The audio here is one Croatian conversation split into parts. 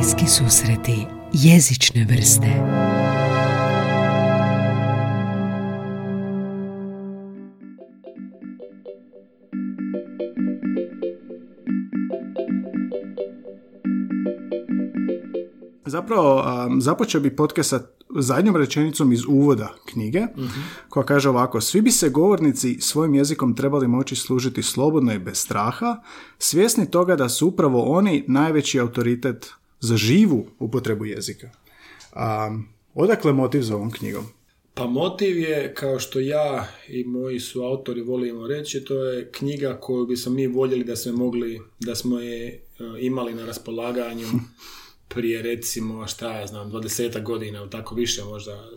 Bliski susreti jezične vrste. Zapravo, započeo bi podcast sa zadnjom rečenicom iz uvoda knjige, koja kaže ovako, svi bi se govornici svojim jezikom trebali moći služiti slobodno i bez straha, svjesni toga da su upravo oni najveći autoritet za živu upotrebu jezika. Um, odakle motiv za ovom knjigom? Pa motiv je, kao što ja i moji su autori volimo reći, to je knjiga koju bi smo mi voljeli da smo mogli, da smo je uh, imali na raspolaganju prije recimo, šta ja znam, 20 godina ili tako više možda,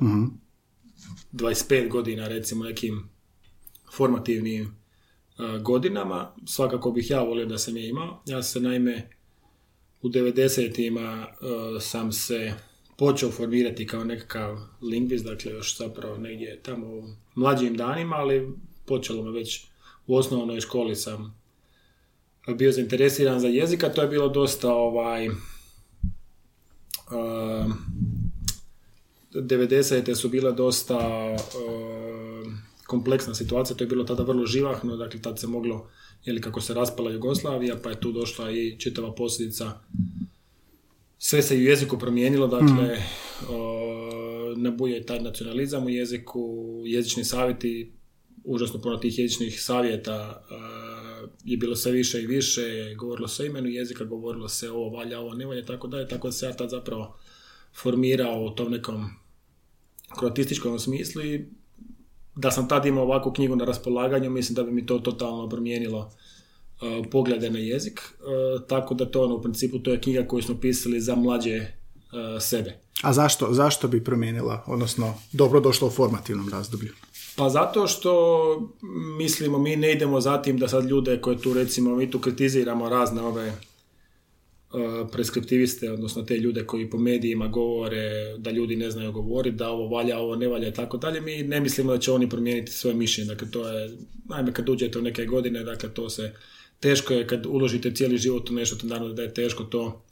25 godina recimo nekim formativnim uh, godinama. Svakako bih ja volio da sam je imao. Ja se naime u 90-ima uh, sam se počeo formirati kao nekakav lingvist, dakle još zapravo negdje tamo u mlađim danima, ali počelo me već u osnovnoj školi sam bio zainteresiran za jezika, to je bilo dosta ovaj, 90. su bila dosta uh, kompleksna situacija, to je bilo tada vrlo živahno, dakle tad se moglo, ili kako se raspala Jugoslavija, pa je tu došla i čitava posljedica. Sve se i u jeziku promijenilo, dakle, uh, nabuje je taj nacionalizam u jeziku, jezični savjeti, užasno puno tih jezičnih savjeta uh, je bilo sve više i više, govorilo se o imenu jezika, govorilo se ovo valja, ovo ne valja, tako dalje, tako da se ja tad zapravo formirao u tom nekom kroatističkom smislu i da sam tad imao ovakvu knjigu na raspolaganju, mislim da bi mi to totalno promijenilo uh, poglede na jezik, uh, tako da to ono, u principu to je knjiga koju smo pisali za mlađe uh, sebe. A zašto, zašto bi promijenila, odnosno dobro došlo u formativnom razdoblju? Pa zato što mislimo mi ne idemo za tim da sad ljude koje tu recimo mi tu kritiziramo razne ove preskriptiviste, odnosno te ljude koji po medijima govore da ljudi ne znaju govoriti, da ovo valja, ovo ne valja i tako dalje. Mi ne mislimo da će oni promijeniti svoje mišljenje. Dakle, to je, najme kad uđete u neke godine, dakle, to se teško je kad uložite cijeli život u nešto, to naravno da je teško to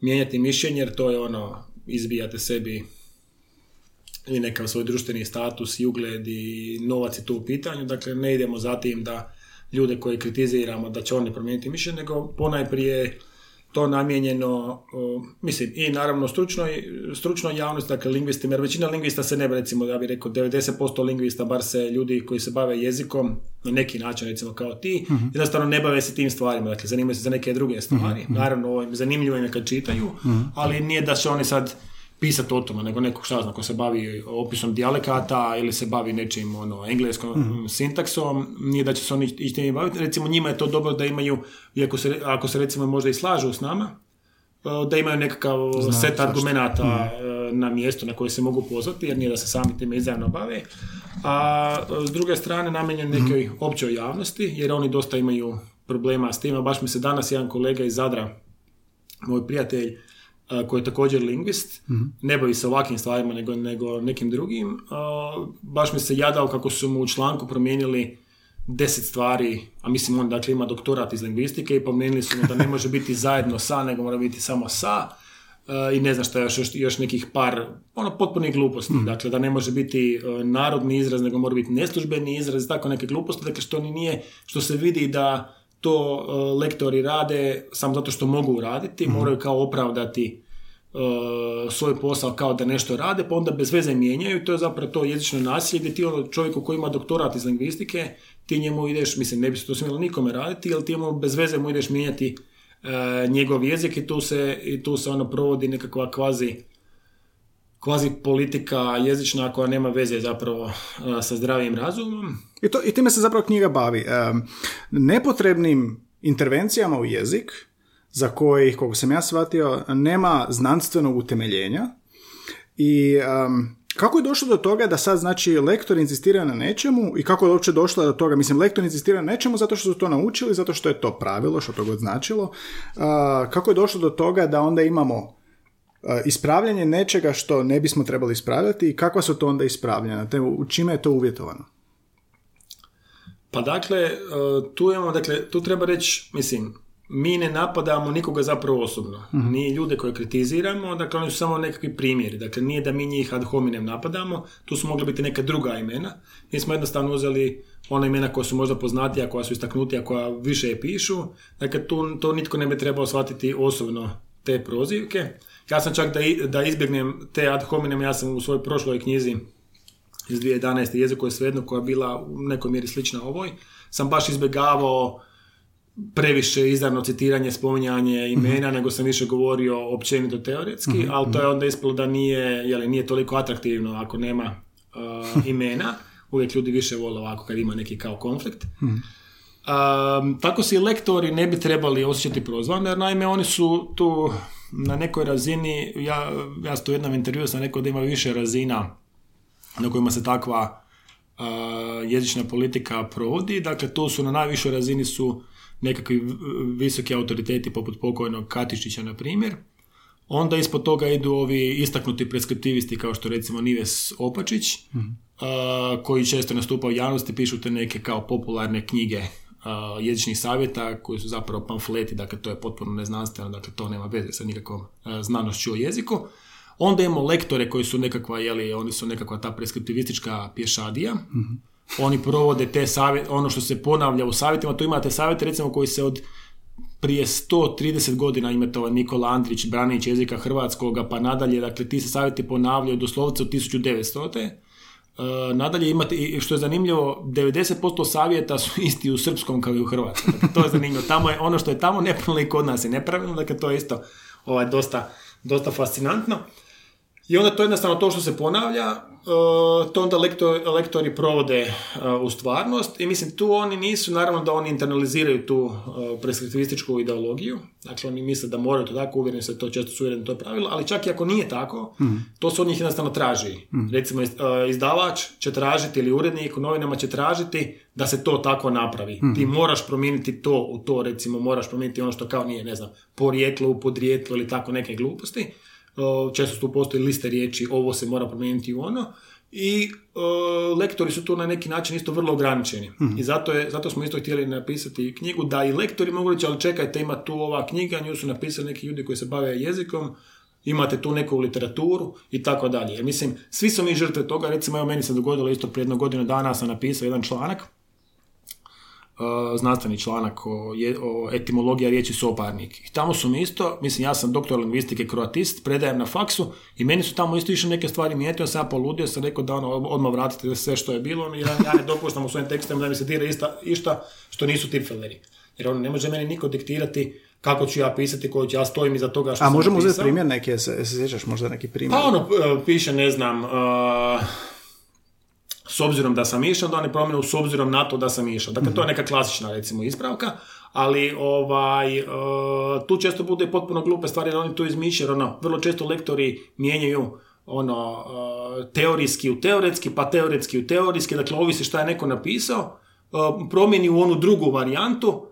mijenjati mišljenje, jer to je ono, izbijate sebi i nekav svoj društveni status i ugled i novac je tu u pitanju. Dakle, ne idemo za tim da ljude koje kritiziramo da će oni promijeniti mišljenje, nego ponajprije to namijenjeno, mislim, i naravno stručnoj, stručnoj javnosti, dakle lingvistima, jer većina lingvista se ne bi, recimo, ja bih rekao, 90% lingvista, bar se ljudi koji se bave jezikom, na neki način, recimo, kao ti, jednostavno ne bave se tim stvarima, dakle, zanimaju se za neke druge stvari. Naravno, ovo im zanimljivo im je kad čitaju, ali nije da će oni sad pisati o tome, nego nekog šta zna, ko se bavi opisom dijalekata ili se bavi nečim ono, engleskom sintaksom, nije da će se oni ići tim baviti. Recimo njima je to dobro da imaju, iako se, ako se recimo možda i slažu s nama, e, da imaju nekakav set argumenata e, na mjestu na koje se mogu pozvati, jer nije da se sami time izravno bave. A e, s druge strane namijenjen nekoj općoj javnosti, jer oni dosta imaju problema s tim. a Baš mi se danas jedan kolega iz Zadra, moj prijatelj, koji je također lingvist, ne bavi se ovakvim stvarima nego, nego nekim drugim. baš mi se jadao kako su mu u članku promijenili deset stvari, a mislim on dakle ima doktorat iz lingvistike i promijenili su mu da ne može biti zajedno sa, nego mora biti samo sa. I ne znam šta još, još, nekih par, ono potpunih gluposti. Dakle, da ne može biti a, narodni izraz, nego mora biti neslužbeni izraz, tako neke gluposti. Dakle, što ni nije, što se vidi da to a, lektori rade samo zato što mogu uraditi, moraju kao opravdati uh, svoj posao kao da nešto rade, pa onda bez veze mijenjaju. To je zapravo to jezično nasilje gdje ti ono čovjeku koji ima doktorat iz lingvistike, ti njemu ideš, mislim ne bi se to smjelo nikome raditi, ali ti njemu bez veze mu ideš mijenjati uh, njegov jezik i tu se, i tu se ono provodi nekakva kvazi kvazi politika jezična koja nema veze zapravo uh, sa zdravim razumom. I, to, I time se zapravo knjiga bavi. Um, nepotrebnim intervencijama u jezik, za koji, koliko sam ja shvatio, nema znanstvenog utemeljenja. I um, kako je došlo do toga da sad, znači, lektor insistira na nečemu i kako je uopće došlo do toga? Mislim, lektor insistira na nečemu zato što su to naučili, zato što je to pravilo, što to god značilo. Uh, kako je došlo do toga da onda imamo ispravljanje nečega što ne bismo trebali ispravljati i kakva su to onda ispravljanja? Te, u čime je to uvjetovano? Pa dakle, uh, tu imamo, dakle, tu treba reći, mislim, mi ne napadamo nikoga zapravo osobno. Ni ljude koje kritiziramo, dakle oni su samo nekakvi primjeri. Dakle, nije da mi njih ad hominem napadamo, tu su mogli biti neka druga imena. Mi smo jednostavno uzeli ona imena koja su možda poznatija, koja su istaknutija, koja više je pišu. Dakle, tu, to nitko ne bi trebao shvatiti osobno te prozivke. Ja sam čak da, i- da izbjegnem te ad hominem, ja sam u svojoj prošloj knjizi iz 2011. jeziku je svejedno koja je bila u nekoj mjeri slična ovoj, sam baš izbjegavao previše izravno citiranje, spominjanje imena, nego sam više govorio općenito teoretski, ali to je onda ispalo da nije, jeli, nije toliko atraktivno ako nema uh, imena. Uvijek ljudi više vole ovako kad ima neki kao konflikt. Um, tako se i lektori ne bi trebali osjećati prozvani, jer naime oni su tu na nekoj razini, ja, ja u jednom intervju sam rekao da ima više razina na kojima se takva a, jezična politika provodi. Dakle, to su na najvišoj razini su nekakvi visoki autoriteti poput pokojnog Katičića, na primjer. Onda ispod toga idu ovi istaknuti preskriptivisti kao što recimo Nives Opačić, a, koji često nastupa u javnosti, pišu te neke kao popularne knjige jezičnih savjeta koji su zapravo pamfleti, dakle to je potpuno neznanstveno, dakle to nema veze sa nikakvom znanošću o jeziku. Onda imamo lektore koji su nekakva, jeli, oni su nekakva ta preskriptivistička pješadija. Oni provode te savjet, ono što se ponavlja u savjetima, tu imate savjete recimo koji se od prije 130 godina imate ovaj Nikola Andrić, branić jezika hrvatskoga, pa nadalje, dakle ti se savjeti ponavljaju doslovce od 1900. Uh, nadalje imate, što je zanimljivo, 90% savjeta su isti u srpskom kao i u hrvatskom. Dakle, to je zanimljivo. Tamo je ono što je tamo nepravilno i kod nas je nepravilno, dakle to je isto ovaj, dosta, dosta fascinantno. I onda to jednostavno to što se ponavlja, uh, to onda lektor, lektori provode uh, u stvarnost i mislim tu oni nisu, naravno da oni internaliziraju tu uh, preskriptivističku ideologiju, dakle oni misle da moraju to tako, uvjereni se to često su uvjereni to pravilo, ali čak i ako nije tako, to se od njih jednostavno traži. Recimo iz- uh, izdavač će tražiti ili urednik u novinama će tražiti da se to tako napravi. Ti moraš promijeniti to u to, recimo moraš promijeniti ono što kao nije, ne znam, porijeklo u podrijetlo ili tako neke gluposti. Često tu postoji liste riječi, ovo se mora promijeniti u ono. I o, lektori su tu na neki način isto vrlo ograničeni. I zato, je, zato smo isto htjeli napisati knjigu da i lektori mogu reći, ali čekajte, ima tu ova knjiga, nju su napisali neki ljudi koji se bave jezikom, imate tu neku literaturu i tako dalje. Jer mislim, svi smo mi žrtve toga, recimo evo meni se dogodilo isto prije jednu godinu dana sam napisao jedan članak, znanstveni članak o, je, o etimologija riječi soparnik. I tamo su mi isto, mislim ja sam doktor lingvistike kroatist, predajem na faksu i meni su tamo isto išle neke stvari mijetio, sam ja poludio, sam rekao da ono, odmah vratite sve što je bilo, ja, ja ne dopuštam u svojim tekstovima da mi se dira ista, išta što nisu tipfeleri. Jer ono, ne može meni niko diktirati kako ću ja pisati, koji ću ja stojim iza toga što A sam možemo uzeti primjer neki, se, se sjećaš možda neki primjer? Pa ono, e, piše, ne znam, e, s obzirom da sam išao, da oni promjenu s obzirom na to da sam išao. Dakle, to je neka klasična, recimo, ispravka, ali ovaj, e, tu često bude potpuno glupe stvari, jer oni to izmišljaju, ono, vrlo često lektori mijenjaju ono, e, teorijski u teoretski, pa teoretski u teorijski, dakle, ovisi šta je neko napisao, e, promijeni u onu drugu varijantu,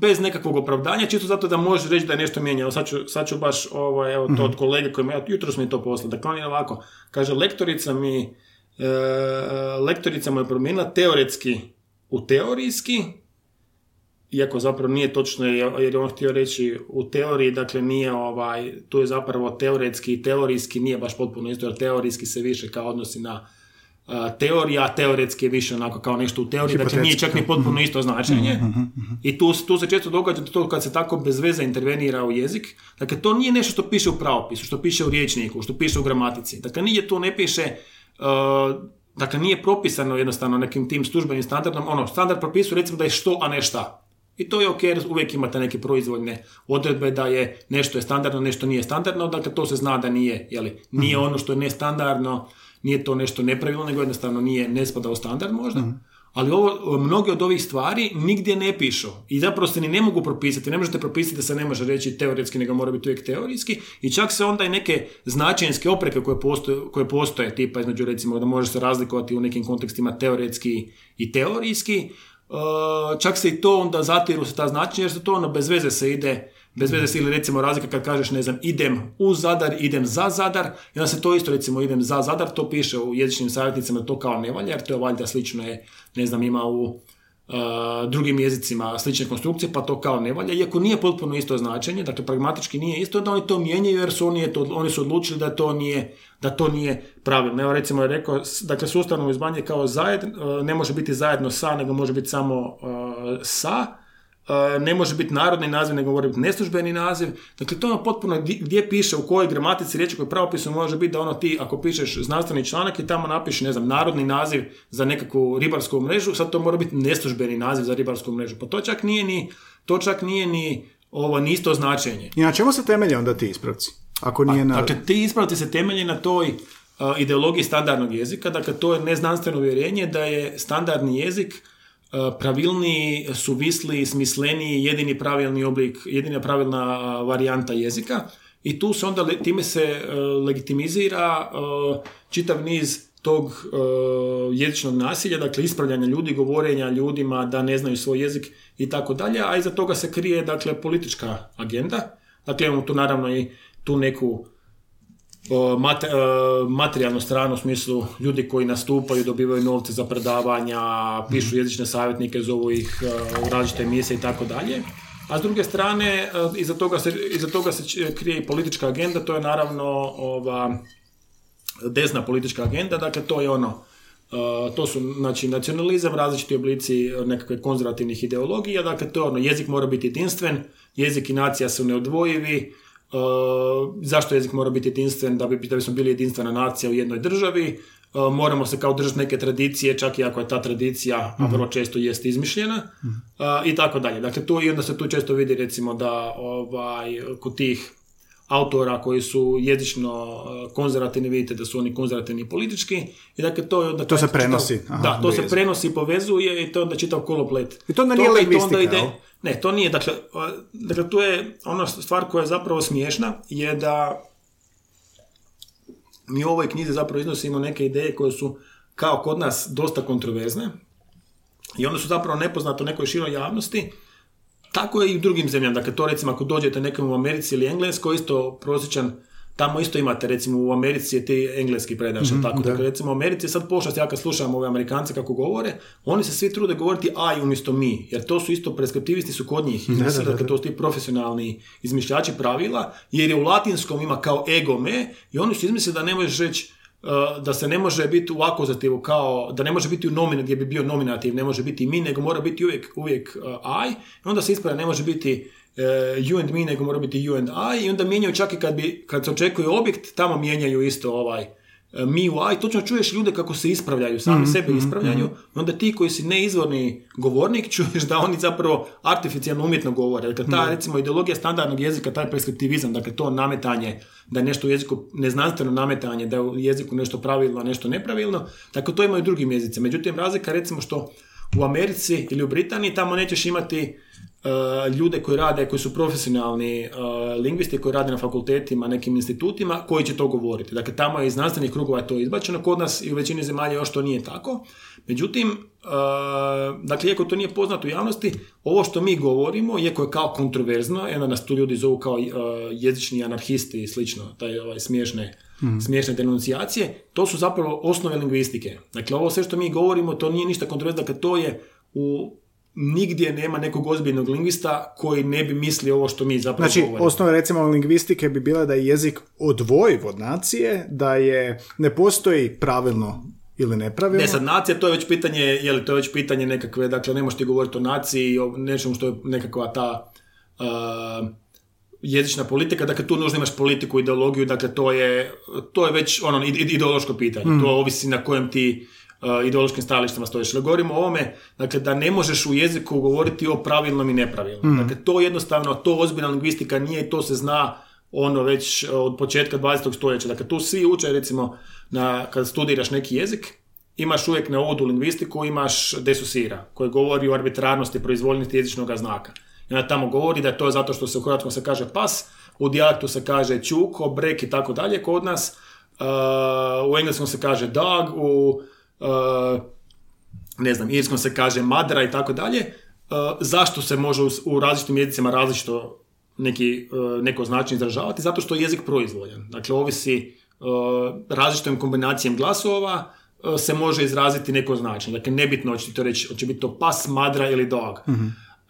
bez nekakvog opravdanja, čisto zato da možeš reći da je nešto mijenjano. Sad ću, sad ću baš ovo, evo, to od kolege koji me, jutro mi to poslao. Dakle, on je ovako, kaže, lektorica mi, lektorica mu je promijenila teoretski u teorijski, iako zapravo nije točno jer je on htio reći u teoriji, dakle nije ovaj, tu je zapravo teoretski i teorijski nije baš potpuno isto, jer teorijski se više kao odnosi na a, teorija, a teoretski je više onako kao nešto u teoriji, dakle nije čak ni potpuno isto značenje. I tu, tu se često događa to kad se tako bez veze intervenira u jezik. Dakle, to nije nešto što piše u pravopisu, što piše u riječniku, što piše u gramatici. Dakle, nije to ne piše uh, Dakle, nije propisano jednostavno nekim tim službenim standardom. Ono, standard propisuje recimo da je što, a ne šta. I to je ok, jer uvijek imate neke proizvoljne odredbe da je nešto je standardno, nešto nije standardno, dakle to se zna da nije, jeli, nije ono što je nestandardno, nije to nešto nepravilno, nego jednostavno nije, ne spada u standard možda. Ali ovo, mnoge od ovih stvari nigdje ne pišu i zapravo se ni ne mogu propisati. Ne možete propisati da se ne može reći teoretski, nego mora biti uvijek teorijski. I čak se onda i neke značajnske opreke koje postoje, koje postoje tipa između recimo da može se razlikovati u nekim kontekstima teoretski i teorijski, Uh, čak se i to onda zatiru se ta značenja jer se to ono bez veze se ide bez veze ili recimo razlika kad kažeš ne znam idem u Zadar, idem za Zadar i onda se to isto recimo idem za Zadar, to piše u jezičnim savjetnicama to kao ne valja jer to je valjda slično je ne znam ima u drugim jezicima slične konstrukcije, pa to kao ne valja, iako nije potpuno isto značenje, dakle pragmatički nije isto, da oni to mijenjaju jer su oni, to, oni su odlučili da to nije, da to nije pravilno. Evo recimo je rekao, dakle sustavno izbanje kao zajedno, ne može biti zajedno sa, nego može biti samo sa, ne može biti narodni naziv, nego mora biti neslužbeni naziv. Dakle, to je ono potpuno gdje piše, u kojoj gramatici riječi koji pravopisu može biti da ono ti, ako pišeš znanstveni članak i tamo napišeš, ne znam, narodni naziv za nekakvu ribarsku mrežu, sad to mora biti neslužbeni naziv za ribarsku mrežu. Pa to čak nije ni, to čak nije ni ovo ni isto značenje. I na čemu se temelje onda ti ispravci? Ako nije na... Dakle, ti ispravci se temelje na toj ideologiji standardnog jezika, dakle to je neznanstveno uvjerenje da je standardni jezik E, pravilniji, suvisliji, smisleniji, jedini pravilni oblik, jedina pravilna varijanta jezika i tu se onda time se e, legitimizira e, čitav niz tog jezičnog nasilja, dakle ispravljanja ljudi, govorenja ljudima da ne znaju svoj jezik i tako dalje, a iza toga se krije dakle politička agenda. Dakle imamo tu naravno i tu neku materijalnu stranu u smislu ljudi koji nastupaju, dobivaju novce za predavanja, pišu mhm. jezične savjetnike, zovu ih u različite emisije i tako dalje. A s druge strane, iza toga se, iza toga se krije i politička agenda, to je naravno ova, desna politička agenda, dakle to je ono, to su znači, nacionalizam, različiti oblici nekakve konzervativnih ideologija, dakle to je ono, jezik mora biti jedinstven, jezik i nacija su neodvojivi, zašto jezik mora biti jedinstven, da, bi, da bismo bili jedinstvena nacija u jednoj državi, uh, moramo se kao držati neke tradicije, čak i ako je ta tradicija, a vrlo često jest izmišljena, uh, i tako dalje. Dakle, tu, i onda se tu često vidi recimo da ovaj, kod tih autora koji su jezično konzervativni, vidite da su oni konzervativni politički. I dakle, to, da to se prenosi. da, to se prenosi, povezuje i to onda čitav koloplet. I to onda nije lingvistika, ide, ne, to nije. Dakle, dakle, tu je ona stvar koja je zapravo smiješna, je da mi u ovoj knjizi zapravo iznosimo neke ideje koje su kao kod nas dosta kontroverzne i one su zapravo nepoznate u nekoj široj javnosti. Tako je i u drugim zemljama. Dakle, to recimo ako dođete nekom u Americi ili Engleskoj, isto prosječan Tamo isto imate, recimo u Americi je ti engleski predaš, mm tako? Dakle, recimo u Americi sad pošast, ja kad slušam ove Amerikance kako govore, oni se svi trude govoriti I umjesto mi, jer to su isto preskriptivisti su kod njih, dakle to su ti profesionalni izmišljači pravila, jer je u latinskom ima kao ego me i oni su izmislili da ne možeš reći da se ne može biti u akuzativu kao, da ne može biti u nominu gdje bi bio nominativ, ne može biti mi, nego mora biti uvijek, uvijek uh, I, i onda se ispravlja ne može biti uh, you and me, nego mora biti you and I. I onda mijenjaju čak i kad, bi, kad se očekuje objekt, tamo mijenjaju isto ovaj uh, me u I, točno čuješ ljude kako se ispravljaju, sami mm sebe mhm, ispravljaju, mm onda ti koji si neizvorni govornik čuješ da oni zapravo artificijalno umjetno govore. Dakle, ta recimo ideologija standardnog jezika, taj preskriptivizam, dakle to nametanje, da je nešto u jeziku neznanstveno nametanje, da je u jeziku nešto pravilno, a nešto nepravilno, tako to imaju drugim jezicima. Međutim, razlika recimo što u Americi ili u Britaniji tamo nećeš imati E, ljude koji rade, koji su profesionalni uh, lingvisti, koji rade na fakultetima, nekim institutima, koji će to govoriti. Dakle, tamo je iz znanstvenih krugova to izbačeno, kod nas i u većini zemalja još to nije tako. Međutim, uh, dakle, iako to nije poznato u javnosti, ovo što mi govorimo, iako je kao kontroverzno, jedna nas tu ljudi zovu kao jezični anarhisti i slično, taj ovaj, smiješne, mm. smiješne denuncijacije, to su zapravo osnove lingvistike. Dakle, ovo sve što mi govorimo, to nije ništa kontroverzno, dakle, to je u nigdje nema nekog ozbiljnog lingvista koji ne bi mislio ovo što mi zapravo znači, govorimo. Znači, osnove recimo lingvistike bi bila da je jezik odvojiv od nacije, da je ne postoji pravilno ili nepravilno. Ne, sad nacija, to je već pitanje, je li to je već pitanje nekakve, dakle ne možeš ti govoriti o naciji o nečemu što je nekakva ta uh, jezična politika, dakle tu nužno imaš politiku, ideologiju, dakle to je, to je već ono ideološko pitanje, mm. to ovisi na kojem ti uh, ideološkim stajalištima stojiš. Ali govorimo o ovome, dakle, da ne možeš u jeziku govoriti o pravilnom i nepravilnom. Mm. Dakle, to jednostavno, to ozbiljna lingvistika nije i to se zna ono već od početka 20. stoljeća. Dakle, tu svi uče, recimo, na, kad studiraš neki jezik, imaš uvijek na uvodu lingvistiku, imaš desusira, koji govori o arbitrarnosti, proizvoljnosti jezičnog znaka. I onda tamo govori da je to zato što se u hrvatskom se kaže pas, u dijalektu se kaže čuko, brek i tako dalje kod nas, uh, u engleskom se kaže dog, u Uh, ne znam, irskom se kaže madra i tako dalje, uh, zašto se može u različitim jezicima različito neki, uh, neko značenje izražavati? Zato što je jezik proizvoljan. Dakle, ovisi različitom kombinacijom glasova, e, se može izraziti neko značenje. Dakle, nebitno hoće to reći, hoće biti to pas, madra ili dog.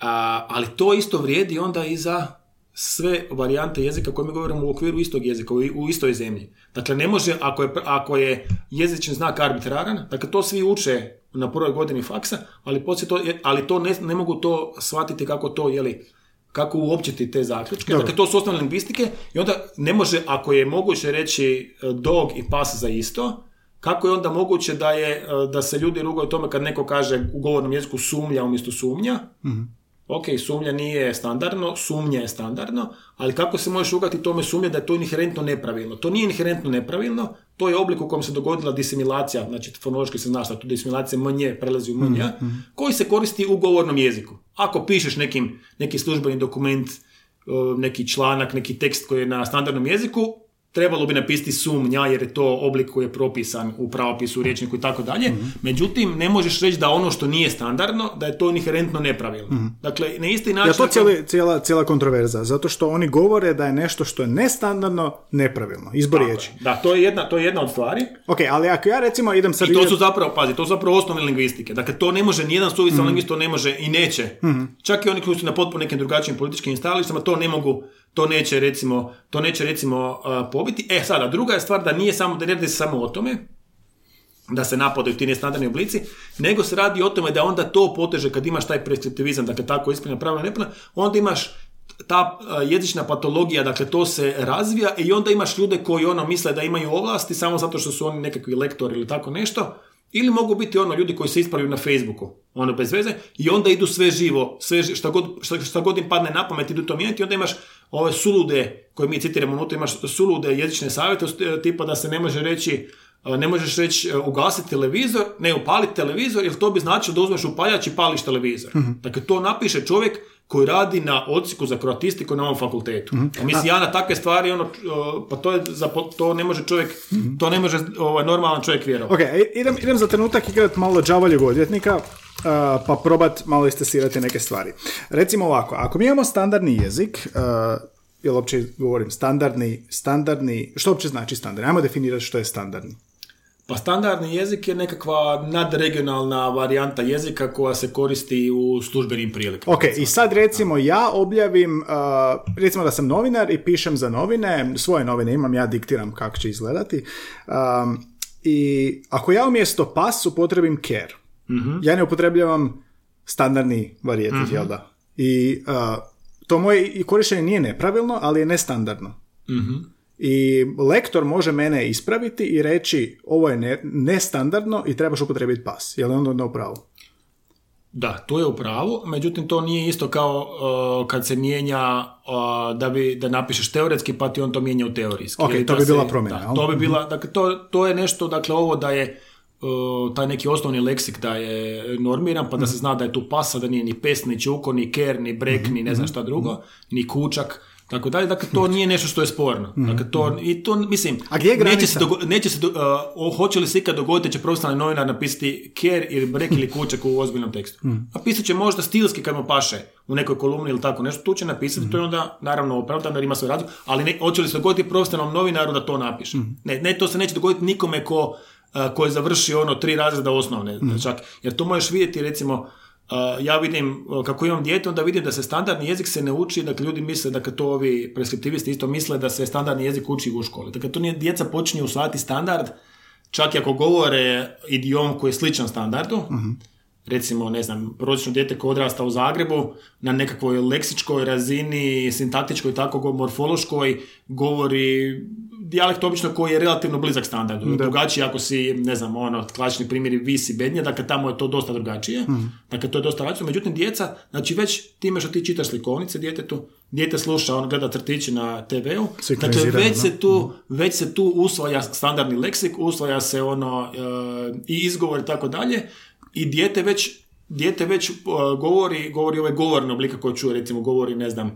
A, ali to isto vrijedi onda i za sve varijante jezika koje mi govorimo u okviru istog jezika, u, istoj zemlji. Dakle, ne može, ako je, ako je jezični znak arbitraran, dakle, to svi uče na prvoj godini faksa, ali, poslije to, ali to ne, ne mogu to shvatiti kako to, jeli, kako uopćiti te zaključke. Dobro. Dakle, to su osnovne lingvistike i onda ne može, ako je moguće reći e, dog i pas za isto, kako je onda moguće da, je, e, da se ljudi rugaju tome kad neko kaže u govornom jeziku sumnja umjesto sumnja, Ok, sumnja nije standardno, sumnja je standardno, ali kako se možeš rugati tome sumnja da je to inherentno nepravilno? To nije inherentno nepravilno, to je oblik u kojem se dogodila disimilacija, znači fonološki se zna šta to disimilacija mnje prelazi u mnja, koji se koristi u govornom jeziku. Ako pišeš nekim, neki službeni dokument, neki članak, neki tekst koji je na standardnom jeziku, trebalo bi napisati sumnja jer je to oblik koji je propisan u pravopisu, u rječniku i tako dalje. Međutim, ne možeš reći da ono što nije standardno, da je to inherentno nepravilno. Dakle, na isti način... Ja to cijeli, cijela, cijela kontroverza, zato što oni govore da je nešto što je nestandardno nepravilno. Izbor Tako je. riječi. Da, to je jedna, to je jedna od stvari. Ok, ali ako ja recimo idem sad... I to su zapravo, pazi, to su zapravo osnovne lingvistike. Dakle, to ne može, nijedan suvisan lingvist to ne može i neće. Čak i oni koji su na potpuno nekim drugačijim političkim stajalištima, to ne mogu, to neće recimo, to neće recimo uh, pobiti. E sada, druga je stvar da nije samo, da ne radi samo o tome, da se napadaju ti nestandardni oblici, nego se radi o tome da onda to poteže kad imaš taj preskriptivizam, dakle tako ispravljeno pravno nepravno, onda imaš ta jezična patologija, dakle to se razvija i onda imaš ljude koji ono misle da imaju ovlasti samo zato što su oni nekakvi lektori ili tako nešto, ili mogu biti ono ljudi koji se ispravljaju na Facebooku, ono bez veze, i onda idu sve živo, sve šta god, šta, šta god im padne na pamet, idu to mijenjati, onda imaš ove sulude, koje mi citiramo unutra, imaš sulude jezične savjete, e, tipa da se ne može reći a, ne možeš reći e, ugasiti televizor, ne upaliti televizor, jer to bi značilo da uzmeš upaljač i pališ televizor. Dakle, to napiše čovjek koji radi na odsjeku za kroatistiku na ovom fakultetu. A mislim, ja na takve stvari, ono, pa to, je za, to ne može čovjek, to ne može ovaj, normalan čovjek vjerovati. Ok, idem, idem za trenutak igrat malo džavaljeg odvjetnika, pa probat malo istesirati neke stvari. Recimo ovako, ako mi imamo standardni jezik, uh, jel uopće govorim standardni, standardni, što uopće znači standardni? Ajmo definirati što je standardni. Pa standardni jezik je nekakva nadregionalna varijanta jezika koja se koristi u službenim prilikama. Ok, i sad recimo ja objavim, uh, recimo da sam novinar i pišem za novine, svoje novine imam, ja diktiram kako će izgledati. Um, I ako ja umjesto pas upotrebim care, ja ne upotrebljavam standardni varijetet, jel da? I uh, to moje i korištenje nije nepravilno, ali je nestandardno. I lektor može mene ispraviti i reći ovo je ne, nestandardno i trebaš upotrebiti pas. Je li onda onda u pravu? Da, to je u pravu, međutim to nije isto kao uh, kad se mijenja uh, da, bi, da napišeš teoretski pa ti on to mijenja u teorijski. Ok, to bi se- bila promjena, Da, to bi bila, dakle to, to je nešto, dakle ovo da je uh, taj neki osnovni leksik da je normiran, pa da Mhm. se zna da je tu pasa, da nije ni pes, ni čuko, ni ker, ni brek, ni Mhm. ne znam šta drugo, ni kučak, tako dalje. Dakle, to nije nešto što je sporno. Dakle, to, i to, mislim, Mhm. A gdje je neće se, granica? dogo- neće se, do- uh, hoće li se ikad dogoditi da će profesionalni novinar napisati ker ili brek ili kučak u ozbiljnom tekstu. Mhm. Napisat će možda stilski kad mu paše u nekoj kolumni ili tako nešto, tu će napisati, Mhm. to je onda naravno opravdano jer ima svoj razlog, ali ne, hoće li se dogoditi profesionalnom novinaru da to napiše. Mhm. Ne, ne, to se neće dogoditi nikome ko, uh, ko je završio ono tri razreda osnovne, Mhm. čak, jer to možeš vidjeti recimo, ja vidim, kako imam dijete, onda vidim da se standardni jezik se ne uči, dakle ljudi misle, dakle to ovi preskriptivisti isto misle da se standardni jezik uči u školi. Dakle, to nije, djeca počinju usvajati standard, čak i ako govore idiom koji je sličan standardu, recimo, ne znam, prosječno dijete koje odrasta u Zagrebu na nekakvoj leksičkoj razini, sintaktičkoj tako morfološkoj, govori dijalekt obično koji je relativno blizak standardu. Drugačije ako si, ne znam, ono, klasični primjeri visi bednje, dakle tamo je to dosta drugačije. Dakle, to je dosta različito. Međutim, djeca, znači već time što ti čitaš slikovnice djetetu, dijete sluša, on gleda crtići na TV-u, dakle, već da. se tu, već se tu usvaja standardni leksik, usvaja se ono e, i izgovor i tako dalje i dijete već dijete već e, govori, govori ove govorne oblike koje čuje, recimo govori, ne znam, e,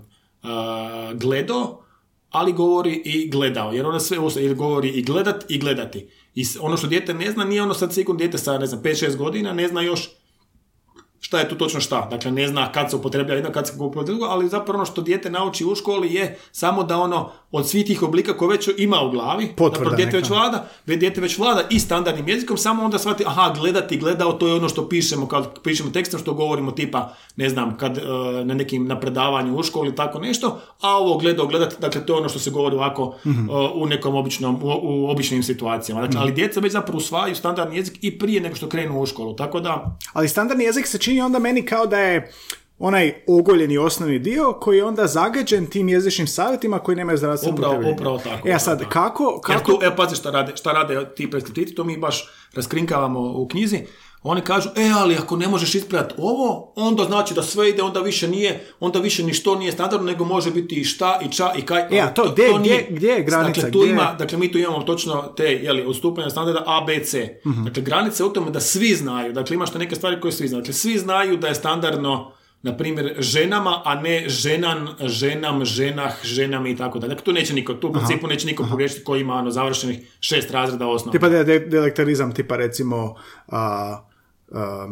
gledo, ali govori i gledao, jer ona sve ili govori i gledat i gledati. I ono što dijete ne zna, nije ono sad sigurno dijete sa, ne znam, 5-6 godina, ne zna još šta je tu točno šta. Dakle, ne zna kad se upotreblja jedno, kad se upotreblja drugo, ali zapravo ono što dijete nauči u školi je samo da ono od svih tih oblika koje već ima u glavi, Potvrda dijete već vlada, dijete već vlada i standardnim jezikom, samo onda shvati, aha, gledati, gledao, to je ono što pišemo, kad pišemo tekstom, što govorimo tipa, ne znam, kad e, na nekim na predavanju u školi, tako nešto, a ovo gledao, gledati, dakle, to je ono što se govori ovako Mhm. e, u nekom običnom, u, u običnim situacijama. Dakle, ali djeca već zapravo usvajaju standardni jezik i prije nego što krenu u školu, tako da, Ali standardni jezik se čini onda meni kao da je onaj ogoljeni osnovni dio koji je onda zagađen tim jezičnim savjetima koji nemaju zdravstveno Upravo- upravo tako, E a sad, da. kako... Jer kako... tu, evo pazi šta rade, šta rade ti preskriptivi, to mi baš raskrinkavamo u knjizi. Oni kažu, e, ali ako ne možeš ispraviti ovo, onda znači da sve ide, onda više nije, onda više ni što nije standardno, nego može biti i šta, i ča, i kaj. E, a ali to gdje- gdje- gdje je granica, Dakle, tu gdje je- ima, dakle, mi tu imamo točno te, jeli, odstupanja standarda A, B, C. Mhm. Dakle, granica je u tome da svi znaju, dakle, imaš te neke stvari koje svi znaju. Dakle, svi znaju da je standardno, na primjer, ženama, a ne ženan, ženam, ženah, ženam i tako dalje. Dakle, tu neće niko, tu u principu neće niko pogriješiti koji ima ono, završenih šest razreda osnovne. Tipa de, de, delektarizam, tipa recimo... A, a,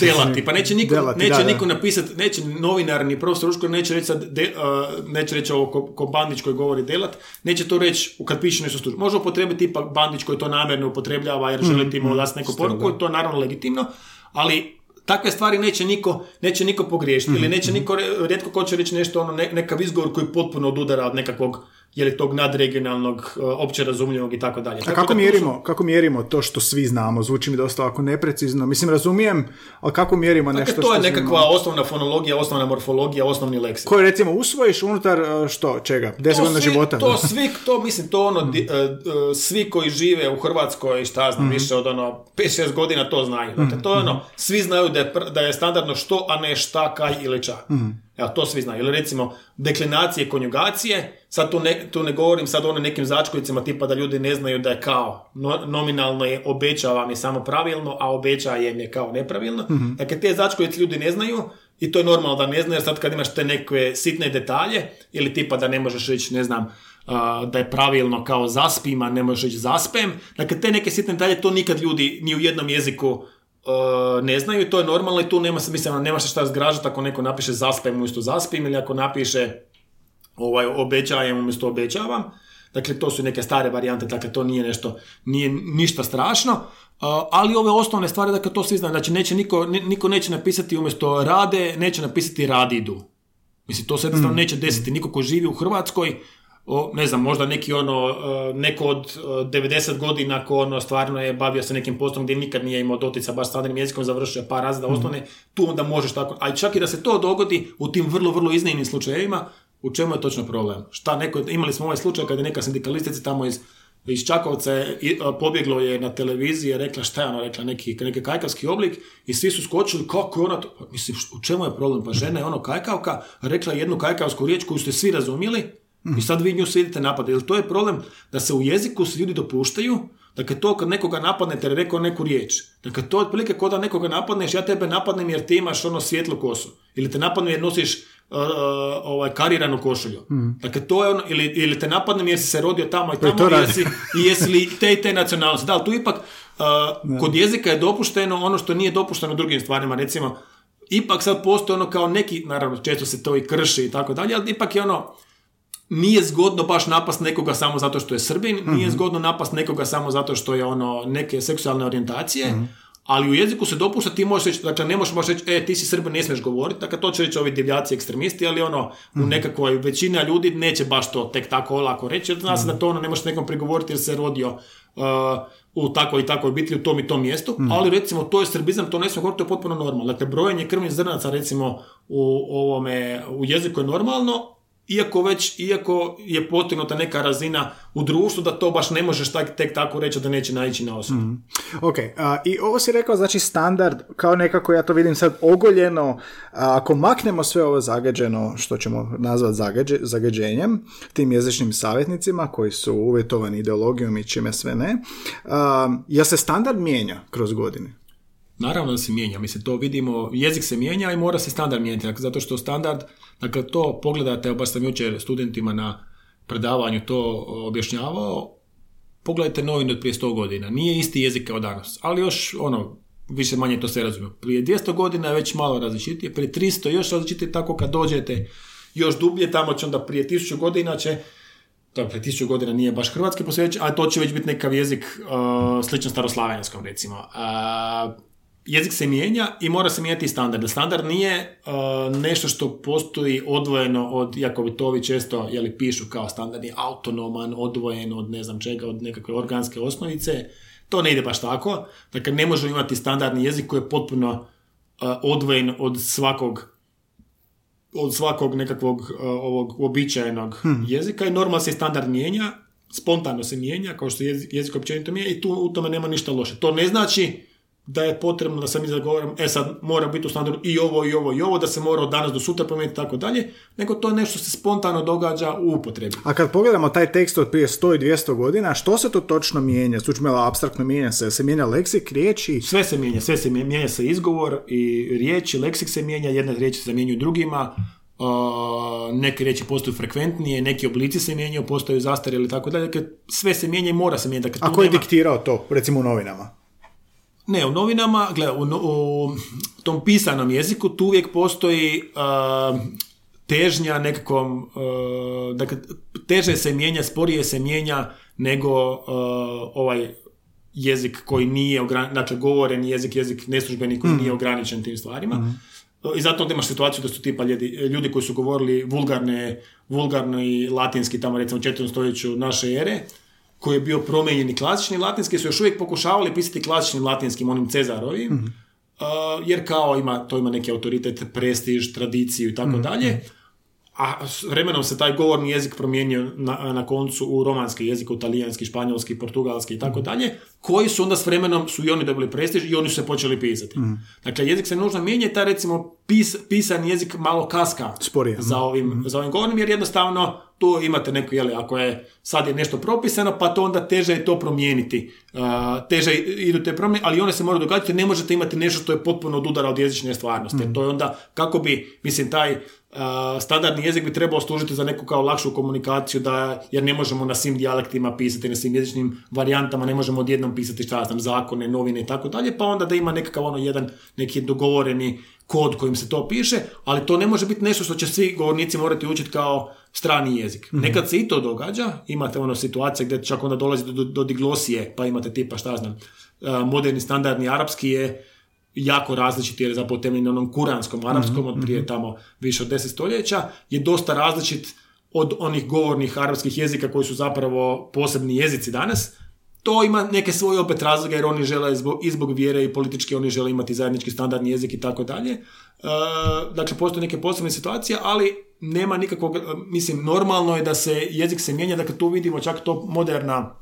Delati, pa neće niko, Delati, neće da, da. niko napisati, neće novinar ni profesor u školi neće reći sad, de, uh, neće reći ovo ko, ko Bandić koji govori delat, neće to reći kad piše nešto služno. Može upotrebiti ipak Bandić koji to namjerno upotrebljava jer želi tim dati neku poruku, to je naravno legitimno, ali takve stvari neće niko, neće niko pogriješiti ili neće niko, re- rijetko ko će reći nešto, ono, ne, nekav izgovor koji potpuno odudara od nekakvog je li tog nadregionalnog, uh, opće razumljivog i tako dalje. A kako da tu su- mjerimo, kako mjerimo to što svi znamo? Zvuči mi dosta ovako neprecizno. Mislim, razumijem, ali kako mjerimo Dakle, nešto to je što svi nekakva znamo? osnovna fonologija, osnovna morfologija, osnovni leksikon. Koje recimo usvojiš unutar e, što, čega? 10 To godina života? To svi, to mislim, to ono, di- e, e, svi koji žive u Hrvatskoj, šta znam, Mhm. više od ono, 5-6 godina to znaju. Dakle, to je ono, svi znaju da je, pr- da je standardno što, a ne šta, kaj ili ča. Mhm. Evo, to svi znaju. Ili recimo, deklinacije, konjugacije, sad tu ne, tu ne govorim sad o nekim začkovicama tipa da ljudi ne znaju da je kao, no- nominalno je obećavam je samo pravilno, a obećajem je kao nepravilno. Mhm. Dakle, te začkovice ljudi ne znaju i to je normalno da ne znaju, jer sad kad imaš te neke sitne detalje, ili tipa da ne možeš reći, ne znam, da je pravilno kao zaspim, a ne možeš reći zaspem. Dakle, te neke sitne detalje, to nikad ljudi ni u jednom jeziku a, ne znaju, to je normalno i tu nema se, mislim, nema se šta zgražati ako neko napiše zaspem umjesto zaspim ili ako napiše ovaj, obećajem umjesto obećavam. Dakle, to su neke stare varijante, dakle, to nije nešto, nije ništa strašno. A, ali ove osnovne stvari, dakle, to svi znaju. Znači, neće niko, ni- niko neće napisati umjesto rade, neće napisati radidu. Mislim, to se jednostavno neće desiti. Niko ko živi u Hrvatskoj, o, ne znam, možda neki ono, e, neko od e, 90 godina ko ono stvarno je bavio se nekim poslom gdje nikad nije imao dotica baš standardnim jezikom, završio par razreda osnovne, tu onda možeš tako. A čak i da se to dogodi u tim vrlo, vrlo iznimnim slučajevima, u čemu je točno problem? Šta neko, imali smo ovaj slučaj kada je neka sindikalistica tamo iz iz Čakovca je, a, pobjeglo je na televiziji, je rekla šta je ona rekla, neki, neki kajkavski oblik i svi su skočili, kako je ona to, pa, mislim, u čemu je problem, pa žena je ono kajkavka, rekla je jednu kajkavsku riječ koju ste svi razumjeli i sad vi nju idete napadati. Jer to je problem da se u jeziku se ljudi dopuštaju, dakle to kad nekoga napadnete jer je rekao neku riječ, dakle to je otprilike kao da nekoga napadneš, ja tebe napadnem jer ti imaš ono svijetlu kosu, ili te napadnem jer nosiš uh, uh, ovaj, kariranu košulju. Dakle, to je ono, ili, ili te napadnem jer si se rodio tamo i tamo i jesi, i jesi li te i te nacionalnosti. Da, ali tu ipak uh, kod jezika je dopušteno ono što nije dopušteno drugim stvarima. Recimo, ipak sad postoji ono kao neki, naravno često se to i krši i tako dalje, ali ipak je ono, nije zgodno baš napast nekoga samo zato što je Srbin, nije zgodno napast nekoga samo zato što je ono neke seksualne orijentacije, ali u jeziku se dopušta, ti možeš reći, dakle ne možeš baš reći, e, ti si Srbin, ne smiješ govoriti, dakle to će reći ovi divljaci ekstremisti, ali ono, u nekakvoj većina ljudi neće baš to tek tako olako reći, jer zna se da to ono ne možeš nekom prigovoriti jer se rodio uh, u takvoj i takvoj obitelji, u tom i tom mjestu, ali recimo to je srbizam, to ne smije govoriti, to je potpuno normalno. Dakle, brojenje krvnih zrnaca recimo u ovome, u jeziku je normalno, iako već, iako je postignuta neka razina u društvu, da to baš ne možeš tak, tek tako reći da neće naići na osobu. Ok, a, i ovo si rekao, znači standard, kao nekako ja to vidim sad ogoljeno, a, ako maknemo sve ovo zagađeno, što ćemo nazvati zagađe, zagađenjem, tim jezičnim savjetnicima koji su uvjetovani ideologijom i čime sve ne, a, jel se standard mijenja kroz godine? Naravno da se mijenja, mislim, to vidimo, jezik se mijenja i mora se standard mijenjati, zato što standard, dakle, to pogledate, evo, baš sam jučer studentima na predavanju to objašnjavao, pogledajte novine od prije 100 godina, nije isti jezik kao danas, ali još, ono, više manje to sve razumiju. Prije 200 godina je već malo različitije, prije 300 još različitije, tako kad dođete još dublje, tamo će onda prije 1000 godina će dakle, tisuću godina nije baš hrvatski posvećen, a to će već biti nekav jezik uh, sličan staroslavenskom, recimo. Uh, jezik se mijenja i mora se mijenjati i standard. Standard nije uh, nešto što postoji odvojeno od, iako bi to ovi često jeli, pišu kao standardni autonoman, odvojen od ne znam čega, od nekakve organske osnovice, to ne ide baš tako. Dakle, ne možemo imati standardni jezik koji je potpuno uh, odvojen od svakog od svakog nekakvog uh, ovog uobičajenog Hmm. jezika i normalno se standard mijenja, spontano se mijenja, kao što jezik, jezik općenito mijenja i tu u tome nema ništa loše. To ne znači da je potrebno da sam izagovaram, e sad mora biti u standardu i ovo i ovo i ovo, da se mora od danas do sutra promijeniti tako dalje, nego to je nešto što se spontano događa u upotrebi. A kad pogledamo taj tekst od prije 100 i 200 godina, što se to točno mijenja? Slučajno abstraktno mijenja se, se mijenja leksik, riječi, Sve se mijenja, sve se mijenja, mijenja se izgovor i riječi, leksik se mijenja, jedne riječi se zamjenjuju drugima, uh, neke riječi postaju frekventnije, neki oblici se mijenjaju, postaju zastarjeli i tako dalje, dakle sve se mijenja i mora se mijenjati. Dakle, a ko je nema- diktirao to, recimo u novinama? Ne, u novinama, gle, u, u tom pisanom jeziku tu uvijek postoji uh, težnja nekakvom, uh, dakle, teže se mijenja, sporije se mijenja nego uh, ovaj jezik koji nije ograničen, dakle, govoren jezik, jezik neslužbeni koji nije ograničen tim stvarima. I zato onda imaš situaciju da su tipa ljudi, ljudi koji su govorili vulgarne, vulgarno i latinski tamo recimo u 4. stoljeću naše ere, koji je bio promijenjeni klasični latinski, su još uvijek pokušavali pisati klasičnim latinskim, onim Cezarovim, uh, jer kao ima, to ima neki autoritet, prestiž, tradiciju i tako dalje. A s vremenom se taj govorni jezik promijenio na, na koncu u romanski jezik, u talijanski, španjolski, portugalski i tako dalje, koji su onda s vremenom su i oni dobili prestiž i oni su se počeli pisati. Dakle, jezik se nužno mijenja i taj recimo pis, pisan jezik malo kaska Sporije. za ovim, za ovim govornim, jer jednostavno tu imate neko, jeli, ako je sad je nešto propisano, pa to onda teže je to promijeniti. Uh, teže idu te promjene, ali one se moraju događati, ne možete imati nešto što je potpuno od udara od jezične stvarnosti. Jer To je onda, kako bi, mislim, taj standardni jezik bi trebao služiti za neku kao lakšu komunikaciju, da, jer ne možemo na svim dijalektima pisati, na svim jezičnim varijantama, ne možemo odjednom pisati šta ja znam, zakone, novine i tako dalje, pa onda da ima nekakav ono jedan, neki dogovoreni kod kojim se to piše, ali to ne može biti nešto što će svi govornici morati učiti kao strani jezik. Nekad se i to događa, imate ono situacije gdje čak onda dolazi do, do, do diglosije, pa imate tipa šta znam, moderni standardni arapski je jako različit jer je zapravo temeljen na onom kuranskom arapskom od prije tamo više od deset stoljeća, je dosta različit od onih govornih arapskih jezika koji su zapravo posebni jezici danas, to ima neke svoje opet razloge jer oni žele zbog, i zbog vjere i politički oni žele imati zajednički standardni jezik i tako dalje. E, dakle, postoje neke posebne situacije, ali nema nikakvog, mislim, normalno je da se jezik se mijenja, dakle tu vidimo čak to moderna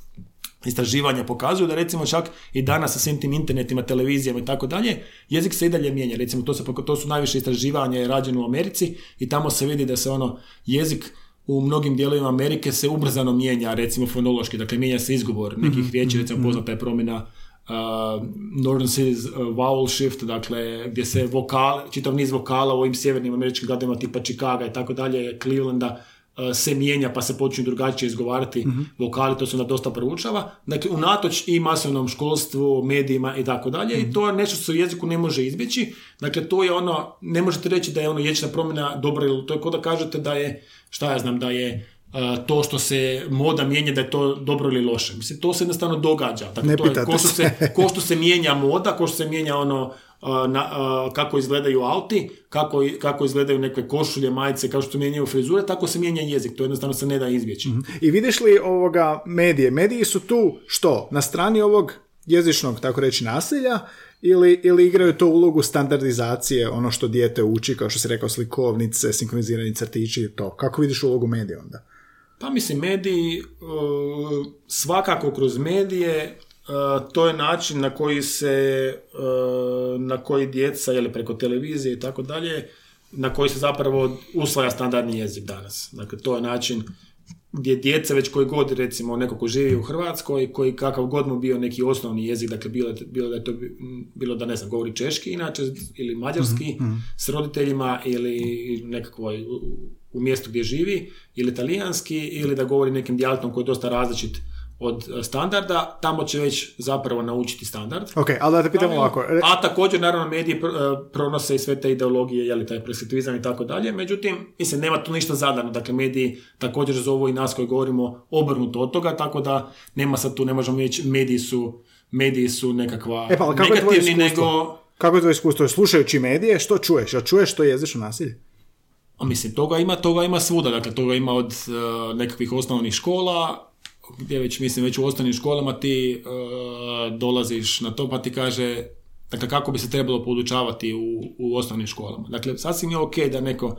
istraživanja pokazuju da recimo čak i danas sa svim tim internetima, televizijama i tako dalje, jezik se i dalje mijenja. Recimo to, se, to su najviše istraživanja je rađeno u Americi i tamo se vidi da se ono jezik u mnogim dijelovima Amerike se ubrzano mijenja, recimo fonološki, dakle mijenja se izgovor nekih riječi, recimo poznata je promjena uh, Northern Cities uh, vowel shift, dakle gdje se vokal, čitav niz vokala u ovim sjevernim američkim gradovima tipa Chicaga i tako dalje, Clevelanda, se mijenja pa se počinju drugačije izgovarati vokali, to se onda dosta proučava. Dakle, unatoč i masovnom školstvu, medijima i tako dalje, i to je nešto što se u jeziku ne može izbjeći. Dakle, to je ono, ne možete reći da je ono jezična promjena dobra ili to je kao da kažete da je, šta ja znam, da je uh, to što se moda mijenja da je to dobro ili loše. Mislim, to se jednostavno događa. Dakle, Ne to je ko što, se. ko što se mijenja moda, ko što se mijenja ono na, kako izgledaju auti, kako, kako izgledaju neke košulje, majice, kako što mijenjaju frizure, tako se mijenja jezik. To jednostavno se ne da izbjeći. I vidiš li ovoga medije? Mediji su tu što? Na strani ovog jezičnog, tako reći, nasilja ili, ili igraju to ulogu standardizacije, ono što dijete uči, kao što si rekao, slikovnice, sinkronizirani crtići i to. Kako vidiš ulogu medija onda? Pa mislim, mediji, uh, svakako kroz medije, to je način na koji se, uh, na koji djeca, ili preko televizije i tako dalje, na koji se zapravo usvaja standardni jezik danas. Dakle, to je način gdje djeca već koji god, recimo, neko ko živi u Hrvatskoj, koji kakav god mu bio neki osnovni jezik, dakle, bilo, bilo da je to, bilo da, ne znam, govori češki inače, ili mađarski, s roditeljima, ili nekakvoj, u, u mjestu gdje živi, ili talijanski, ili da govori nekim dijalektom koji je dosta različit od e, standarda, tamo će već zapravo naučiti standard. Ok, ali da te pitam ovako. A također, naravno, mediji e, pronose i sve te ideologije, je li taj preskriptivizam i tako dalje. Međutim, mislim, nema tu ništa zadano. Dakle, mediji također zovu i nas koji govorimo obrnuto od toga, tako da nema sad tu, ne možemo reći, mediji su, mediji su nekakva E pa, kako je tvoje negativni, iskustvo? nego... Kako je to iskustvo? Slušajući medije, što čuješ? A čuješ što je jezično nasilje? A mislim, toga ima, toga ima svuda, dakle, toga ima od e, nekakvih osnovnih škola, gdje već, mislim, već u osnovnim školama ti e, dolaziš na to pa ti kaže, dakle, kako bi se trebalo podučavati u, u osnovnim školama. Dakle, sasvim je ok da neko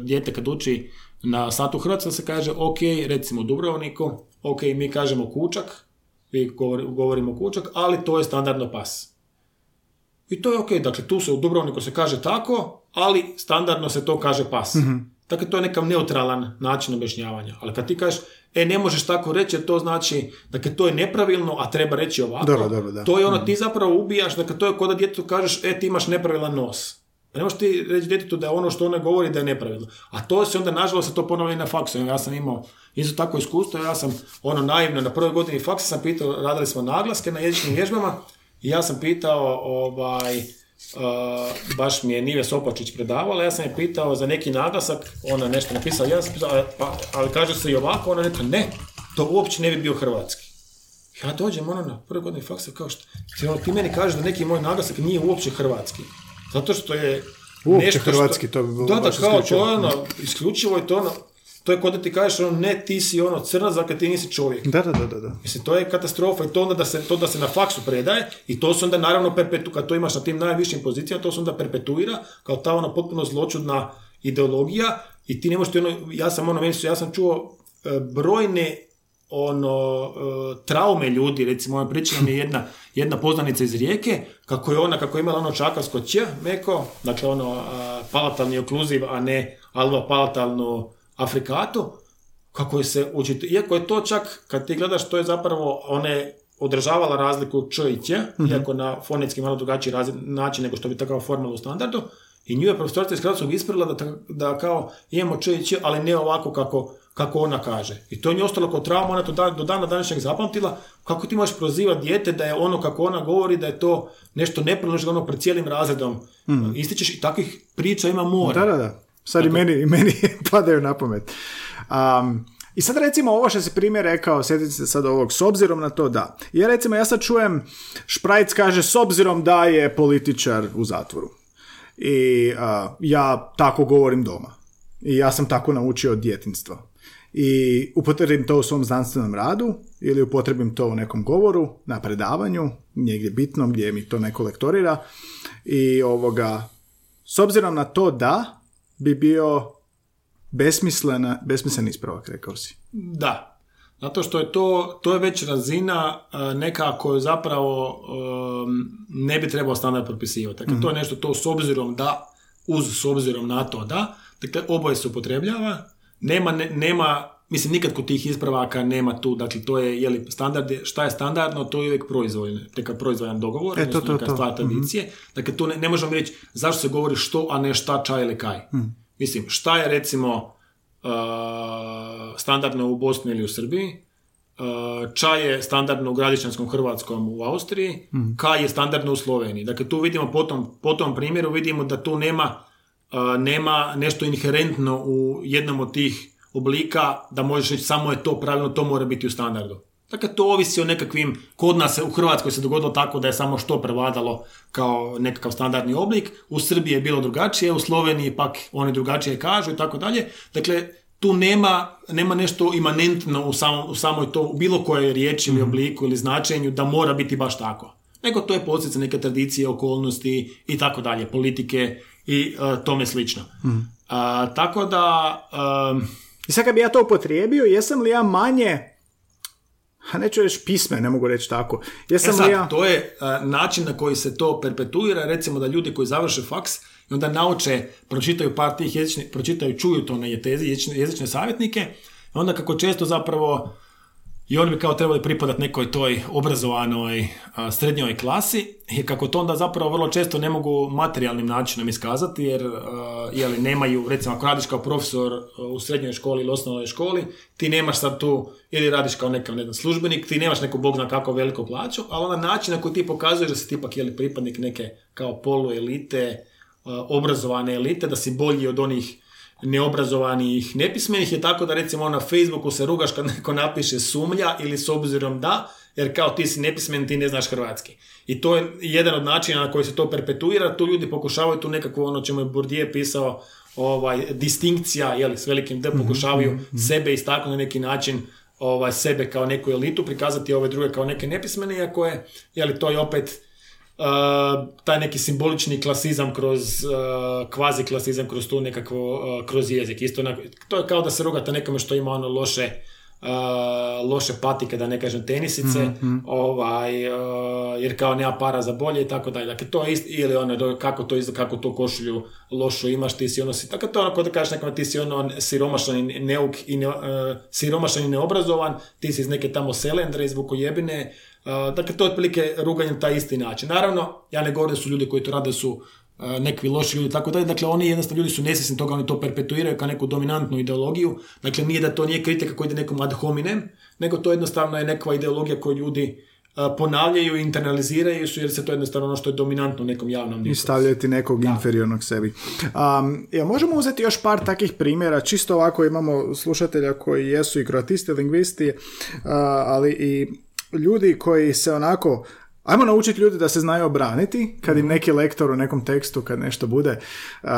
dijete kad uči na satu Hrvatska se kaže, ok, recimo Dubrovniku, ok, mi kažemo kučak, vi govori- govorimo kučak, ali to je standardno pas. I to je ok, dakle tu se u Dubrovniku se kaže tako, ali standardno se to kaže pas. Dakle, to je nekakav neutralan način objašnjavanja. Ali kad ti kažeš, e, ne možeš tako reći, jer to znači, dakle, to je nepravilno, a treba reći ovako. Dobro, dobro, da. To je ono, ti zapravo ubijaš, dakle, to je kod da djetetu kažeš, e, ti imaš nepravilan nos. Ne možeš ti reći djetetu da je ono što ona govori da je nepravilno. A to se onda, nažalost, se to ponovno i na faksu. Ja sam imao isto tako iskustvo, ja sam ono naivno na prvoj godini faksa sam pitao, radili smo naglaske na jezičnim vježbama i ja sam pitao, ovaj, uh, baš mi je Nive Sopačić predavala, ja sam je pitao za neki naglasak, ona nešto napisala, ja sam pitao, "A, pa, ali kaže se i ovako, ona rekla, ne, to uopće ne bi bio hrvatski. Ja dođem ono na prvoj godini faksa kao što, ti, ono, ti meni kažeš da neki moj naglasak nije uopće hrvatski. Zato što je Uopće nešto što- hrvatski, to bi bilo Da, da, kao isključivo. to je ono, isključivo je to ono, to je kod da ti kažeš ono, ne, ti si ono crnac, dakle ti nisi čovjek. Da, da, da, da. Mislim, to je katastrofa i to onda da se, to da se na faksu predaje i to se onda naravno perpetu, kad to imaš na tim najvišim pozicijama, to se onda perpetuira kao ta ona potpuno zločudna ideologija i ti ne možeš ti ono, ja sam ono, meni su, ja sam čuo e, brojne ono, e, traume ljudi, recimo, ona pričala mi je jedna, jedna poznanica iz Rijeke, kako je ona, kako je imala ono čakavsko ć, meko, dakle ono, palatalni okluziv, a ne alva palatalnu afrikatu, kako je se učiti, iako je to čak, kad ti gledaš, to je zapravo, ona je održavala razliku č i ć, iako na fonetski malo drugačiji razli- način nego što bi takav formal u standardu, i nju je profesorica iz Hrvatskog ispravila da, da kao imamo č i ć, ali ne ovako kako, kako ona kaže. I to je nju ostalo kao trauma, ona to da- do dana današnjeg zapamtila, kako ti možeš prozivati dijete da je ono kako ona govori, da je to nešto nepravilno, što ono pred cijelim razredom ističeš i takvih priča ima more. Da, da, da. Sad i meni, i meni padaju na pamet. Um, I sad recimo ovo što si primjer rekao, sjetite se sad ovog, s obzirom na to da. Ja recimo, ja sad čujem, Šprajc kaže s obzirom da je političar u zatvoru. I a, ja tako govorim doma. I ja sam tako naučio od djetinstva. I upotrebim to u svom znanstvenom radu ili upotrebim to u nekom govoru, na predavanju, negdje bitnom gdje mi to neko lektorira. I ovoga, s obzirom na to da bi bio besmislena, besmislen ispravak, rekao si. Da. Zato što je to, to je već razina e, neka koju zapravo ne bi trebao standard propisivati. Dakle, to je nešto to s obzirom da, uz s obzirom na to da, dakle, oboje se upotrebljava, nema, ne- nema mislim, nikad kod tih ispravaka nema tu, dakle, to je, je li standard, šta je standardno, to je uvijek proizvoljno, neka proizvoljan dogovor, E, to, to, neka to. stvar tradicije. Dakle, tu ne, ne možemo reći zašto se govori što, a ne šta, ča ili kaj. Mislim, šta je recimo uh, standardno u Bosni ili u Srbiji, uh, čaj je standardno u gradišćanskom Hrvatskom u Austriji, kaj je standardno u Sloveniji. Dakle, tu vidimo po tom, po tom primjeru, vidimo da tu nema, uh, nema nešto inherentno u jednom od tih oblika da možeš reći samo je to pravilno, to mora biti u standardu. Dakle, to ovisi o nekakvim, kod nas se- u Hrvatskoj se dogodilo tako da je samo što prevladalo kao nekakav standardni oblik, u Srbiji je bilo drugačije, u Sloveniji pak oni drugačije kažu i tako dalje. Dakle, tu nema, nema nešto imanentno u, samom, u samoj to, u bilo kojoj riječi ili obliku ili značenju da mora biti baš tako. Nego to je posljedica neke tradicije, okolnosti i tako dalje, politike i e, tome slično. A, tako da, em, I sad kad bi ja to upotrijebio, jesam li ja manje, a neću reći pisme, ne mogu reći tako, E jesam sad, li ja... to je a, način na koji se to perpetuira, recimo da ljudi koji završe faks i onda nauče, pročitaju par tih jezičnih, pročitaju, čuju to na jezične, jezične savjetnike, i onda kako često zapravo i oni bi kao trebali pripadati nekoj toj obrazovanoj srednjoj klasi. I kako to onda zapravo vrlo često ne mogu materijalnim načinom iskazati jer a, jeli, nemaju, recimo ako radiš kao profesor u srednjoj školi ili osnovnoj školi, ti nemaš sad tu, ili radiš kao nekav ne znam, službenik, ti nemaš neku bog zna kako veliku plaću, ali onda način na koji ti pokazuješ da si ipak jeli, pripadnik neke kao polu elite, obrazovane elite, da si bolji od onih neobrazovanih nepismenih je tako da recimo na Facebooku se rugaš kad neko napiše sumlja ili s obzirom da, jer kao ti si nepismen, ti ne znaš hrvatski. I to je jedan od načina na koji se to perpetuira, tu ljudi pokušavaju tu nekako ono čemu je Bourdieu pisao, ovaj, distinkcija, jeli, s velikim D, pokušavaju mm-hmm. sebe istaknuti na neki način, ovaj, sebe kao neku elitu, prikazati ove druge kao neke nepismene, iako je, jeli, to je opet taj neki simbolični klasizam kroz uh, kvazi klasizam kroz tu nekakvo uh, kroz jezik. Isto to je kao da se rugate nekome što ima ono loše loše patike da ne kažem tenisice mm ovaj jer kao nema para za bolje i tako dalje. Dakle to je isto ili ono kako to izgleda kako to košulju lošu imaš ti si ono si tako to ono kao da kažeš nekome ti si ono siromašan i neuk i ne, siromašan i neobrazovan ti si iz neke tamo selendre iz Vukojebine dakle, to je otprilike ruganjem taj isti način. Naravno, ja ne govorim da su ljudi koji to rade su nekvi loši ljudi tako dalje. Dakle, oni jednostavno ljudi su nesvjesni toga, oni to perpetuiraju kao neku dominantnu ideologiju. Dakle, nije da to nije kritika koja ide nekom ad hominem, nego to jednostavno je neka ideologija koju ljudi ponavljaju i internaliziraju su jer se to jednostavno ono što je dominantno u nekom javnom diskursu. I stavljati nekog inferiornog sebi. Um, ja, možemo uzeti još par takvih primjera, čisto ovako imamo slušatelja koji jesu i kroatisti, lingvisti, ali i ljudi koji se onako Ajmo naučiti ljudi da se znaju obraniti kad im neki lektor u nekom tekstu, kad nešto bude uh,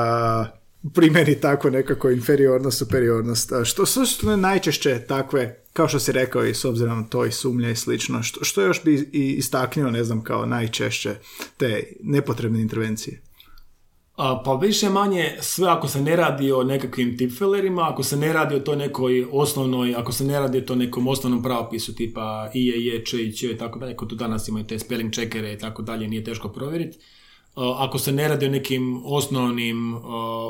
primjeri tako nekako inferiornost, superiornost. Što su najčešće takve, kao što si rekao i s obzirom na to i sumnja i slično, što, što još bi istaknio, ne znam, kao najčešće te nepotrebne intervencije? A, pa više manje sve ako se ne radi o nekakvim tipfelerima, ako se ne radi o toj nekoj osnovnoj, ako se ne radi o to nekom osnovnom pravopisu tipa i je, je, če i če i tako dalje, tu danas imaju te spelling checkere i tako dalje, nije teško provjeriti. Ako se ne radi o nekim osnovnim,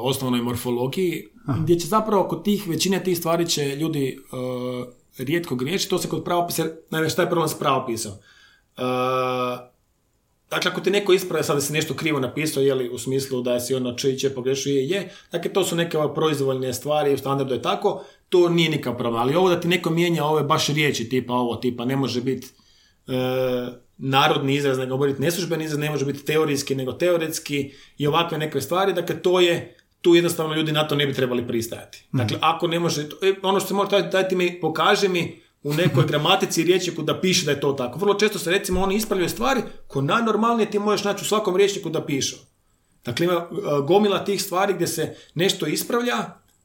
osnovnoj morfologiji, gdje će zapravo kod tih, većine tih stvari će ljudi rijetko griješiti, to se kod pravopisa, naime šta je problem s pravopisom? Dakle, ako ti neko ispravi sad da si nešto krivo napisao, je li u smislu da si ono če pogrešio je, je, dakle, to su neke proizvoljne stvari, u standardu je tako, to nije nikakav problem. Ali ovo da ti neko mijenja ove baš riječi, tipa ovo, tipa ne može biti e, narodni izraz, nego biti neslužbeni izraz, ne može biti teorijski, nego teoretski i ovakve neke stvari, dakle, to je, tu jednostavno ljudi na to ne bi trebali pristajati. Mhm. Dakle, ako ne može, e, ono što se mora, daj ti mi, pokaže mi u nekoj gramatici i rječniku da piše da je to tako. Vrlo često se recimo oni ispravljaju stvari koje najnormalnije ti možeš naći u svakom rječniku da pišu. Dakle, ima uh, gomila tih stvari gdje se nešto ispravlja,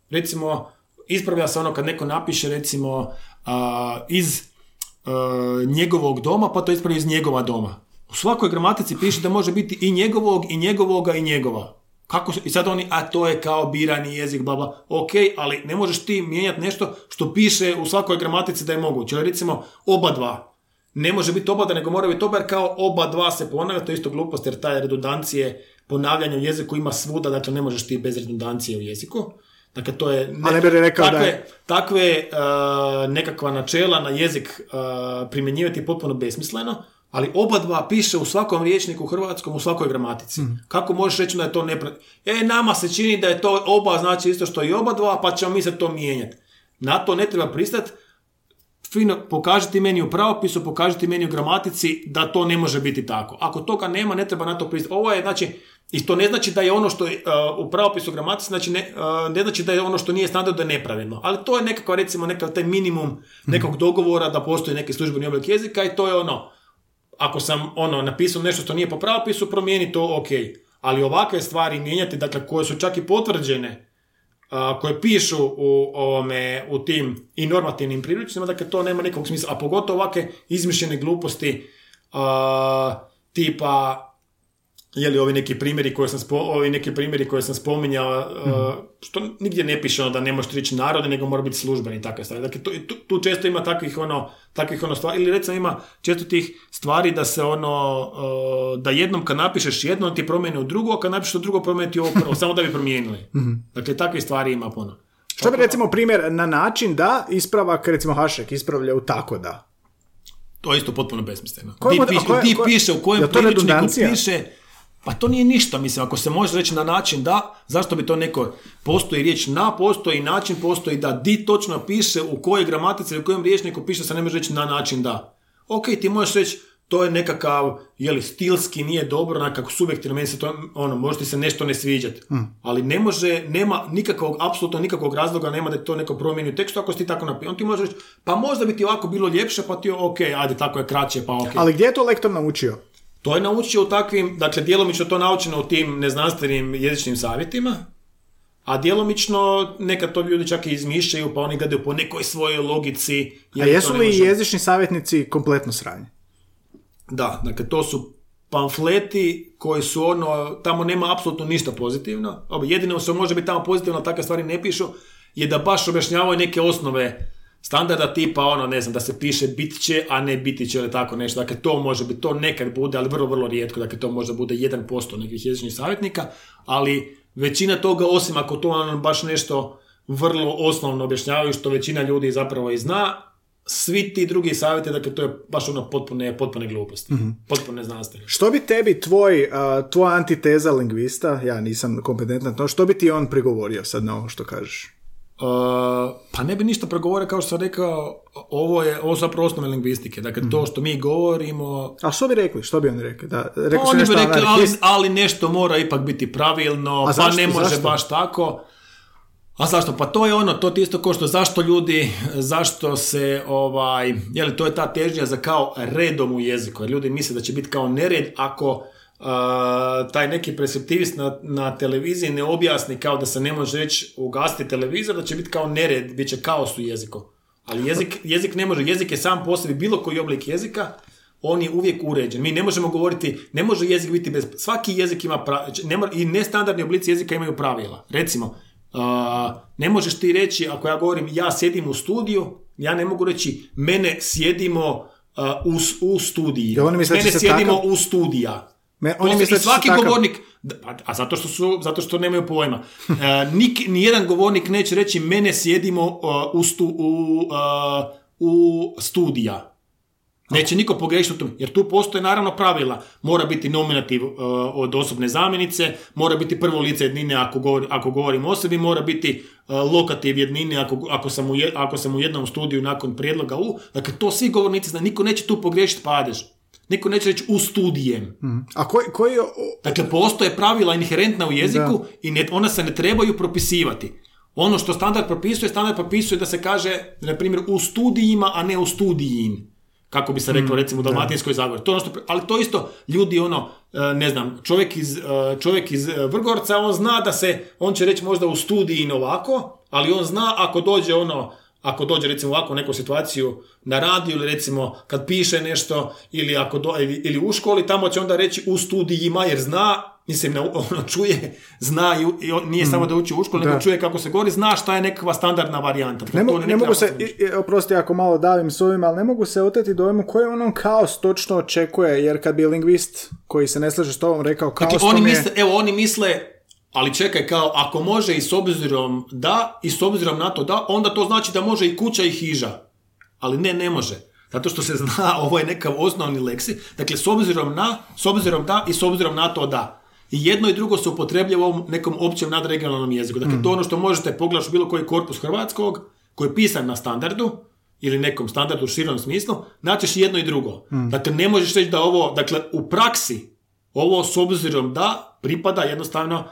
recimo ispravlja se ono kad neko napiše recimo iz uh, njegovog doma, pa to ispravlja iz njegova doma. U svakoj gramatici piše da može biti i njegovog, i njegovoga, i njegova. Kako I sad oni, a to je kao birani jezik, bla, bla. Ok, ali ne možeš ti mijenjati nešto što piše u svakoj gramatici da je moguće. Ili recimo, oba dva. Ne može biti oba da nego mora biti oba jer kao oba dva se ponavlja, to je isto glupost jer taj redundancije ponavljanja u jeziku ima svuda, dakle ne možeš ti bez redundancije u jeziku. Dakle, to je ne, ne rekao takve, da takve uh, nekakva načela na jezik uh, primjenjivati potpuno besmisleno, ali oba dva piše u svakom riječniku hrvatskom, u svakoj gramatici. Mm. Kako možeš reći da je to nepre... E, nama se čini da je to oba znači isto što i oba dva, pa ćemo mi se to mijenjati. Na to ne treba pristati. Fino, pokažite meni u pravopisu, pokažite meni u gramatici da to ne može biti tako. Ako toga nema, ne treba na to pristati. Ovo je, znači, i to ne znači da je ono što je uh, u pravopisu gramatici, znači ne, uh, ne znači da je ono što nije standard da je nepravilno. Ali to je nekako, recimo, nekakav taj minimum mm. nekog dogovora da postoji neki službeni oblik jezika i to je ono, ako sam ono napisao nešto što nije po pravopisu, promijeni to ok. Ali ovakve stvari mijenjati, dakle koje su čak i potvrđene, koje pišu u, ovome, u tim i normativnim priručnicima, dakle to nema nikakvog smisla. A pogotovo ovakve izmišljene gluposti tipa je li ovi neki primjeri koje sam, spo, ovi neki primjeri koje sam spominjao, mm što nigdje ne piše ono da ne može reći narode, nego mora biti službeni i takve stvari. Dakle, tu, tu, često ima takvih ono, takvih ono stvari, ili recimo ima često tih stvari da se ono, uh, da jednom kad napišeš jedno, ti promijeni u drugo, a kad napišeš u drugo, promijeni ti ovo prvo, samo da bi promijenili. mm Dakle, takvih stvari ima puno. Što bi recimo primjer na način da ispravak, recimo Hašek ispravlja u tako da? To je isto potpuno besmisleno. Di, piše, piše u kojem to priličniku redundancija? piše, pa to nije ništa, mislim, ako se može reći na način da, zašto bi to neko, postoji riječ na, postoji način, postoji da, di točno piše, u kojoj gramatici ili u kojem riječniku piše, se ne može reći na način da. Ok, ti možeš reći, to je nekakav, jeli, stilski nije dobro, nekako subjektivno, meni se to, ono, može ti se nešto ne sviđati. Ali ne može, nema nikakvog, apsolutno nikakvog razloga, nema da to neko promijeni u tekstu, ako si ti tako napisao. On ti može reći, pa možda bi ti ovako bilo ljepše, pa ti, ok, ajde, tako je kraće, pa ok. Ali gdje je to lektor naučio? To je naučio u takvim, dakle djelomično to naučeno u tim neznanstvenim jezičnim savjetima, a djelomično nekad to ljudi čak i izmišljaju, pa oni gledaju po nekoj svojoj logici. A jesu li može- jezični savjetnici kompletno sranje? Da, dakle to su pamfleti koji su ono, tamo nema apsolutno ništa pozitivno. Jedino što može biti tamo pozitivno, ali takve stvari ne pišu, je da baš objašnjavaju neke osnove standarda tipa ono, ne znam, da se piše bit će, a ne biti će ili tako nešto. Dakle, to može biti, to nekad bude, ali vrlo, vrlo rijetko. Dakle, to možda bude 1% nekih jezičnih savjetnika, ali većina toga, osim ako to ono baš nešto vrlo osnovno objašnjavaju, što većina ljudi zapravo i zna, svi ti drugi savjeti, dakle, to je baš ono potpune, potpune gluposti. Potpune znanstvene. Što bi tebi tvoj, uh, tvoja antiteza lingvista, ja nisam kompetentan to, što bi ti on prigovorio sad na ovo što kažeš? Uh, pa ne bi ništa progovorio kao što sam rekao, ovo je ovo su zapravo osnove lingvistike. Dakle, to što mi govorimo, A što bi rekli? Što bi oni rekli? Da, pa rekli su oni bi rekli, ali, ali nešto mora ipak biti pravilno, A pa zašto? ne može Zašto? baš tako. A zašto? Pa to je ono, to ti isto ko što zašto ljudi, zašto se, ovaj, je li to je ta težnja za kao redom u jeziku, jer ljudi misle da će biti kao nered ako taj neki preseptivist na, na televiziji ne objasni kao da se ne može reći ugasiti televizor, da će biti kao nered, bit će kaos u jeziku. Ali jezik, jezik ne može, jezik je sam po sebi bilo koji oblik jezika, on je uvijek uređen. Mi ne možemo govoriti, ne može jezik biti bez... Svaki jezik ima pra, ne mora- i nestandardni oblici jezika imaju pravila. Recimo, a, ne možeš ti reći, ako ja govorim ja sjedim u studiju, ja ne mogu reći mene sjedimo a, u, u studiji. Mene sjedimo takav- u studija. Me- oni misle I svaki takav- govornik, da, pa- a zato što su, zato što nemaju pojma. E, nik, nijedan govornik neće reći mene sjedimo uh, u, stu, u, uh, u studija. Neće niko pogriješiti u tom, jer tu postoje naravno pravila. Mora biti nominativ uh, od osobne zamjenice, mora biti prvo lice jednine ako, govori, ako govorim o sebi, mora biti uh, lokativ jednine ako, ako, sam u je- ako sam u jednom studiju nakon prijedloga u. Dakle, to svi govornici znaju, niko neće tu pogriješiti padež. Niko neće reći u studijem. A koji, koji o- Dakle, postoje pravila inherentna u jeziku i ne, ona se ne trebaju propisivati. Ono što standard propisuje, standard propisuje da se kaže, na primjer, u studijima, a ne u studijin. Kako bi se reklo, recimo, u Dalmatinskoj zagori. To je ono što, ali to isto, ljudi, ono, e, ne znam, čovjek iz, e, čovjek iz e, Vrgorca, on zna da se, on će reći možda u studijin ovako, ali on zna ako dođe ono, ako dođe recimo ovako neku situaciju na radiju ili recimo kad piše nešto ili ako do, ili, ili u školi tamo će onda reći u studijima jer zna mislim ne, ono čuje zna i, i nije samo da uči u školi nego čuje kako se govori zna šta je nekakva standardna varijanta. Ne, mogu, ne treba mogu se, i- i- oprosti ako malo davim s ovim, ali ne mogu se oteti dojmu koji on kaos točno očekuje, jer kad bi lingvist koji se ne slaže s tobom rekao kaos, Dakle, to oni je- misle, evo, oni misle, ali čekaj, kao, ako može i s obzirom da, i s obzirom na to da, onda to znači da može i kuća i hiža. Ali ne, ne može. Zato što se zna, ovo je nekav osnovni leksi. Dakle, s obzirom na, s obzirom da i s obzirom na to da. I jedno i drugo se upotrebljava u ovom nekom općem nadregionalnom jeziku. Dakle, to je ono što možete pogledati u bilo koji korpus hrvatskog, koji je pisan na standardu, ili nekom standardu u širom smislu, naćeš jedno i drugo. Dakle, ne možeš reći da ovo, dakle, u praksi, ovo s obzirom da pripada jednostavno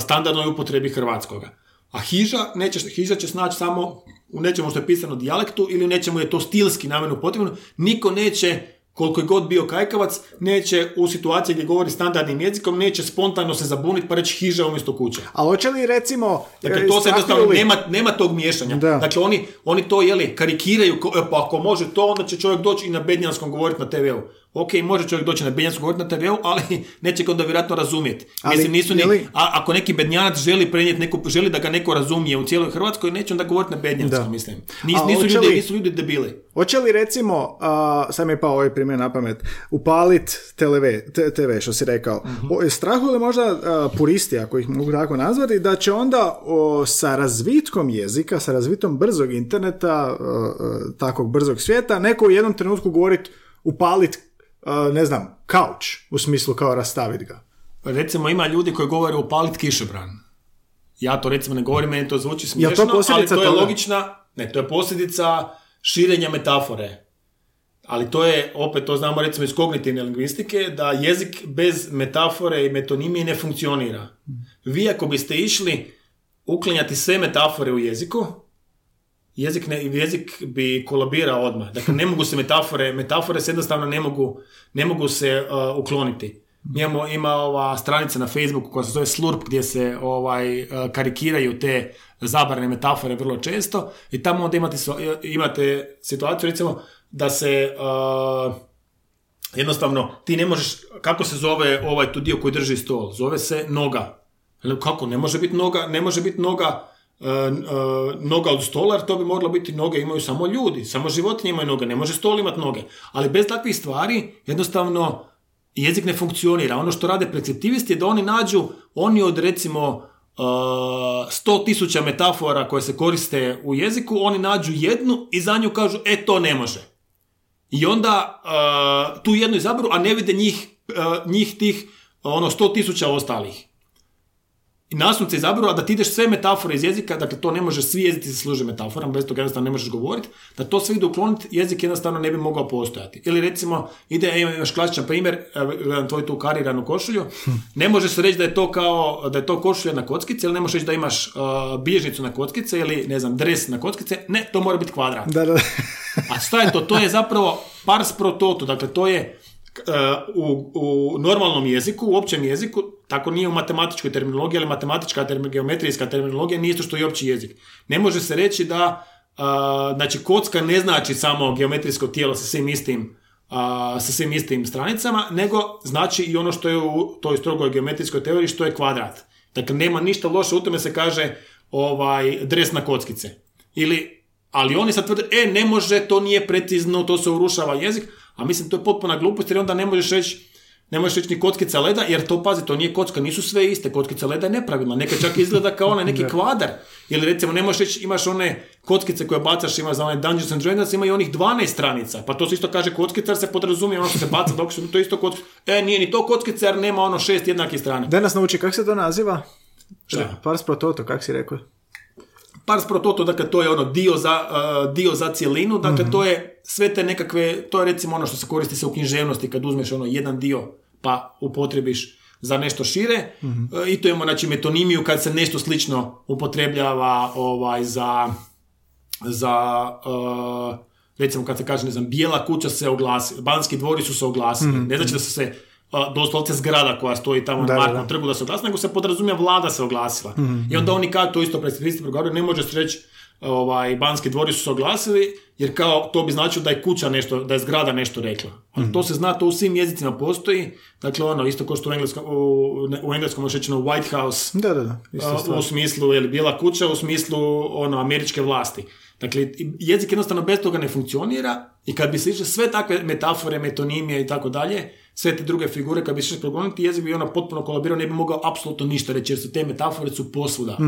standardnoj upotrebi hrvatskoga. A hiža, nećeš, hiža će snaći samo u nečemu što je pisano dijalektu ili u nečemu je to stilski namjerno potrebno. Niko neće, koliko je god bio kajkavac, neće u situaciji gdje govori standardnim jezikom, neće spontano se zabuniti pa reći hiža umjesto kuće. Ali hoće li recimo... Dakle, e, to se jednostavno nema, nema tog miješanja. Da. Dakle, oni, oni to jeli, karikiraju, ko- e, pa ako može to, onda će čovjek doći i na bednjanskom govoriti na TV-u. Ok, može čovjek doći na bednjansku govoriti na TV-u, ali neće ga onda vjerojatno razumjeti. Ali Mislim, nisu ni, a, ako neki bednjanac želi prenijeti neku, želi da ga neko razumije u cijeloj Hrvatskoj, neće onda govoriti na bednjanskom, Da. mislim. Nis, A nisu, hoće ljudi, li- nisu ljudi debili. Hoće li recimo, a, sad mi je pao ovaj primjer na pamet, upalit TV, TV što si rekao, o, strahuju li možda a, puristi, ako ih mogu tako nazvati, da će onda o, sa razvitkom jezika, sa razvitom brzog interneta, a, a, takvog brzog svijeta, neko u jednom trenutku govorit upalit, ne znam, kauč, u smislu kao rastavit ga. Recimo, ima ljudi koji govore upalit kišobran. Ja to recimo ne govorim, meni to zvuči smiješno, to ali to je toga? logična, ne, to je posljedica širenja metafore. Ali to je, opet to znamo recimo iz kognitivne lingvistike, da jezik bez metafore i metonimije ne funkcionira. Vi ako biste išli uklanjati sve metafore u jeziku, jezik, ne, jezik bi kolabirao odmah. Dakle, ne mogu se metafore, metafore se jednostavno ne mogu, ne mogu se uh, ukloniti. Imamo, ima ova stranica na Facebooku koja se zove Slurp gdje se ovaj, uh, karikiraju te zabrane metafore vrlo često i tamo onda imate, imate situaciju recimo da se uh, jednostavno ti ne možeš, kako se zove ovaj tu dio koji drži stol? Zove se noga. Kako? Ne može biti noga, ne može biti noga noga od stola, jer to bi moglo biti noge imaju samo ljudi, samo životinje imaju noge, ne može stol imati noge. Ali bez takvih stvari jednostavno jezik ne funkcionira. Ono što rade perceptivisti je da oni nađu, oni od recimo sto tisuća metafora koje se koriste u jeziku, oni nađu jednu i za nju kažu, e to ne može. I onda tu jednu izaberu, a ne vide njih, njih tih ono sto tisuća ostalih. I nasumce izaberu, a da ti ideš sve metafore iz jezika, dakle to ne može, svi jezici se služe metaforama, bez toga jednostavno ne možeš govoriti, da to sve ide ukloniti, jezik jednostavno ne bi mogao postojati. Ili recimo, ide, imaš klasičan primjer, gledam tvoju tu kariranu košulju, ne može se reći da je to kao, da je to košulja na kockice, ili ne možeš reći da imaš uh, bilježnicu na kockice, ili ne znam, dres na kockice, ne, to mora biti kvadrat. Da, da. A šta je to? To je zapravo pars pro toto, dakle to je u, u normalnom jeziku, u općem jeziku, tako nije u matematičkoj terminologiji, ali matematička term, geometrijska terminologija nije isto što i opći jezik. Ne može se reći da, uh, znači kocka ne znači samo geometrijsko tijelo sa svim istim a, sa svim istim stranicama, nego znači i ono što je u toj strogoj geometrijskoj teoriji, što je kvadrat. Dakle, nema ništa loše, u tome se kaže ovaj, dres na kockice. Ili, ali oni sad tvrde, e, ne može, to nije precizno, to se urušava jezik, a mislim, to je potpuna glupost, jer onda ne možeš reći, ne možeš reći ni kockica leda, jer to, pazi, to nije kocka, nisu sve iste, kockica leda je nepravilna, neka čak izgleda kao onaj neki kvadar. Ili recimo, ne možeš reći, imaš one kockice koje bacaš, ima za onaj Dungeons and Dragons, ima i onih 12 stranica, pa to se isto kaže kockica, jer se podrazumije ono što se baca dok su, to isto kockica. E, nije ni to kockica, jer nema ono šest jednakih strana. Da nas nauči, kako se to naziva? Šta? Pars pro toto, kako si rekao? Pars pro toto, dakle to je ono dio za, uh, dio za cijelinu, dakle to je sve te nekakve, to je recimo ono što se koristi se u književnosti kad uzmeš ono jedan dio pa upotrebiš za nešto šire. Uh, i to imamo znači metonimiju kad se nešto slično upotrebljava ovaj za za uh, recimo kad se kaže ne znam bijela kuća se oglasi, banski dvori su se oglasili, ne znači da su se doslovce zgrada koja stoji tamo Da, na Markovom trgu da se oglasila, nego se podrazumije vlada se oglasila. I onda oni kao to isto predstavnici progovaraju, ne može se reći ovaj, banski dvori su se oglasili, jer kao to bi značilo da je kuća nešto, da je zgrada nešto rekla. Ali to se zna, to u svim jezicima postoji, dakle ono, isto kao što u engleskom, u, u engleskom može rečeno White House, Da, da, da. Isto u smislu, je bijela kuća, u smislu ono, američke vlasti. Dakle, jezik jednostavno bez toga ne funkcionira i kad bi se išle sve takve metafore, metonimije i tako dalje, sve te druge figure, kad bi se progoniti, jezik bi ono potpuno kolabirao, ne bi mogao apsolutno ništa reći, jer su te metafore su posvuda.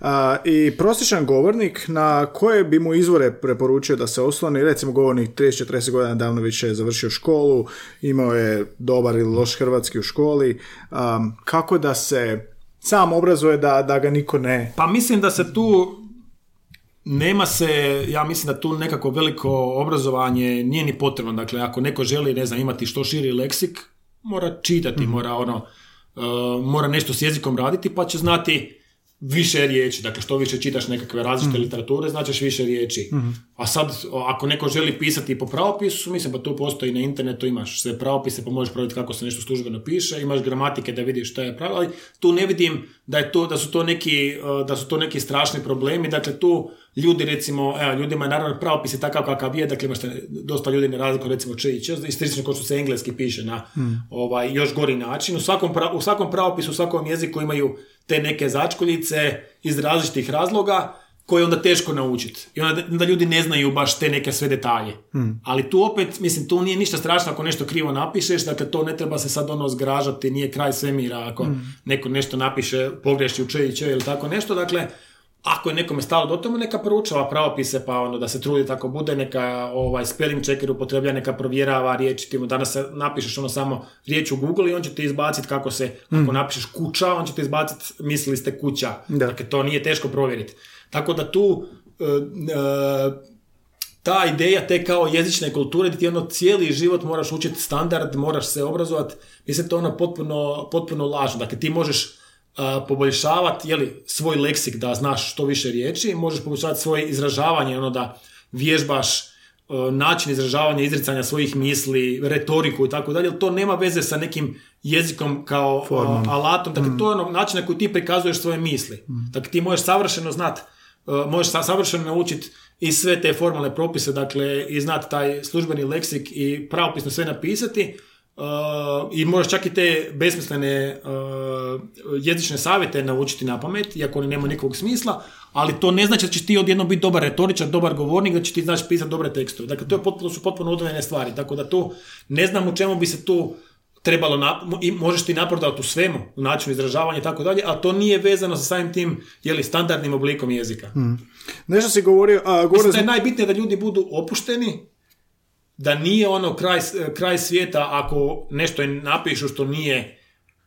A, I prosječan govornik na koje bi mu izvore preporučio da se osloni, recimo govornik 30-40 godina davno više je završio školu, imao je dobar ili loš hrvatski u školi, am, kako da se sam obrazuje da, da ga niko ne... Pa mislim da se tu nema se, ja mislim da tu nekako veliko obrazovanje nije ni potrebno. Dakle, ako neko želi, ne znam, imati što širi leksik, mora čitati, mora ono, uh, mora nešto s jezikom raditi, pa će znati više riječi. Dakle, što više čitaš nekakve različite literature, značiš više riječi. A sad, ako neko želi pisati po pravopisu, mislim pa tu postoji na internetu, imaš sve pravopise, pa možeš provjeriti kako se nešto službeno piše, imaš gramatike da vidiš šta je pravo, ali tu ne vidim da, je to, da, su to neki, da su to neki strašni problemi, dakle tu ljudi recimo, evo, ljudima je naravno pravopis je takav kakav je, dakle imaš dosta ljudi ne razliku recimo če i če, istično kao što se engleski piše na ovaj, još gori način. U svakom, u svakom pravopisu, u svakom jeziku imaju te neke začkoljice iz različitih razloga, koje je onda teško naučiti. I onda, onda ljudi ne znaju baš te neke sve detalje. Ali tu opet, mislim, tu nije ništa strašno ako nešto krivo napišeš, dakle to ne treba se sad ono zgražati, nije kraj svemira ako neko nešto napiše, pogreši u če i če ili tako nešto, dakle, ako je nekome stalo do tome, neka proučava pravopise, pa ono da se trudi tako bude, neka ovaj, spelling checker upotreblja, neka provjerava riječi, ti mu danas se napišeš ono samo riječ u Google i on će ti izbaciti kako se, ako napišeš kuća, on će ti izbaciti mislili ste kuća. Dakle, to nije teško provjeriti. Tako da tu e, e, ta ideja te kao jezične kulture gdje ti ono cijeli život moraš učiti standard, moraš se obrazovati, mislim to ono potpuno, potpuno lažno. Dakle, ti možeš uh, poboljšavati jeli, svoj leksik da znaš što više riječi, možeš poboljšavati svoje izražavanje, ono da vježbaš način izražavanja, izricanja svojih misli, retoriku i tako dalje, to nema veze sa nekim jezikom kao alatom, dakle to je ono način na koji ti prikazuješ svoje misli. Dakle, ti možeš savršeno znati možeš savršeno naučiti i sve te formalne propise, dakle, i znati taj službeni leksik i pravopisno sve napisati uh, i možeš čak i te besmislene uh, jezične savjete naučiti na pamet, iako oni nemaju nikakvog smisla, ali to ne znači da ćeš ti odjednom biti dobar retoričar, dobar govornik, da će ti znaš pisati dobre tekstove. Dakle, to je potpuno, su potpuno odvojene stvari, tako da tu ne znam u čemu bi se tu trebalo, na, i možeš ti napredovati u svemu, u načinu izražavanja i tako dalje, ali to nije vezano sa samim tim, jeli, standardnim oblikom jezika. Mm. Nešto si govorio... A, govorio Mislim da je najbitnije da ljudi budu opušteni, da nije ono kraj, kraj svijeta ako nešto napišu što nije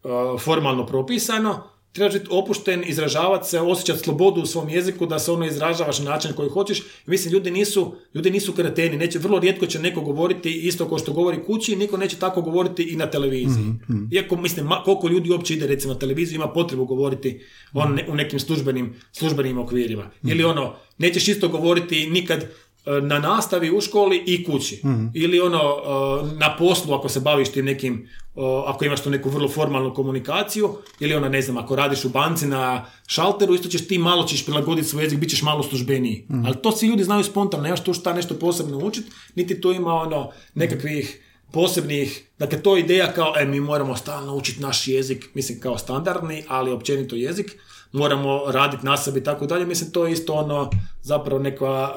uh, formalno propisano, trebaš biti opušten, izražavati se, osjećati slobodu u svom jeziku, da se ono izražavaš na način koji hoćeš. Mislim, ljudi nisu, ljudi nisu kreteni. Neće, vrlo rijetko će neko govoriti isto kao što govori kući, niko neće tako govoriti i na televiziji. mm Iako, mislim, koliko ljudi uopće ide recimo na televiziju, ima potrebu govoriti on, u nekim službenim, službenim okvirima. mm Ili ono, nećeš isto govoriti nikad na nastavi u školi i kući. Mhm. Ili ono, e, na poslu ako se baviš tim nekim, e, ako imaš tu neku vrlo formalnu komunikaciju, ili ono, ne znam, ako radiš u banci na šalteru, isto ćeš ti malo ćeš prilagoditi svoj jezik, bit ćeš malo službeniji. Mhm. Ali to svi ljudi znaju spontano, nemaš tu šta nešto posebno učiti, niti tu ima ono, nekakvih posebnih, dakle to je ideja kao, e, mi moramo stalno učiti naš jezik, mislim kao standardni, ali općenito jezik, moramo raditi na sebi i tako dalje, mislim to je isto ono zapravo neko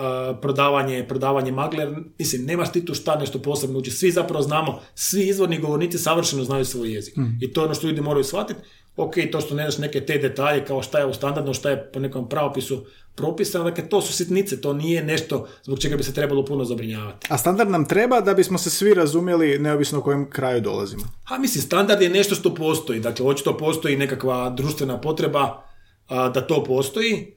prodavanje, prodavanje magle, mislim nemaš ti tu šta nešto posebno učiti, svi zapravo znamo, svi izvorni govornici savršeno znaju svoj jezik Mm. i to je ono što ljudi moraju shvatiti, ok, to što ne znaš neke te detalje kao šta je u standardno, šta je po nekom pravopisu propisano, dakle to su sitnice, to nije nešto zbog čega bi se trebalo puno zabrinjavati. A standard nam treba da bismo se svi razumjeli neovisno o kojem kraju dolazimo. A mislim, standard je nešto što postoji, dakle očito postoji nekakva društvena potreba a, da to postoji.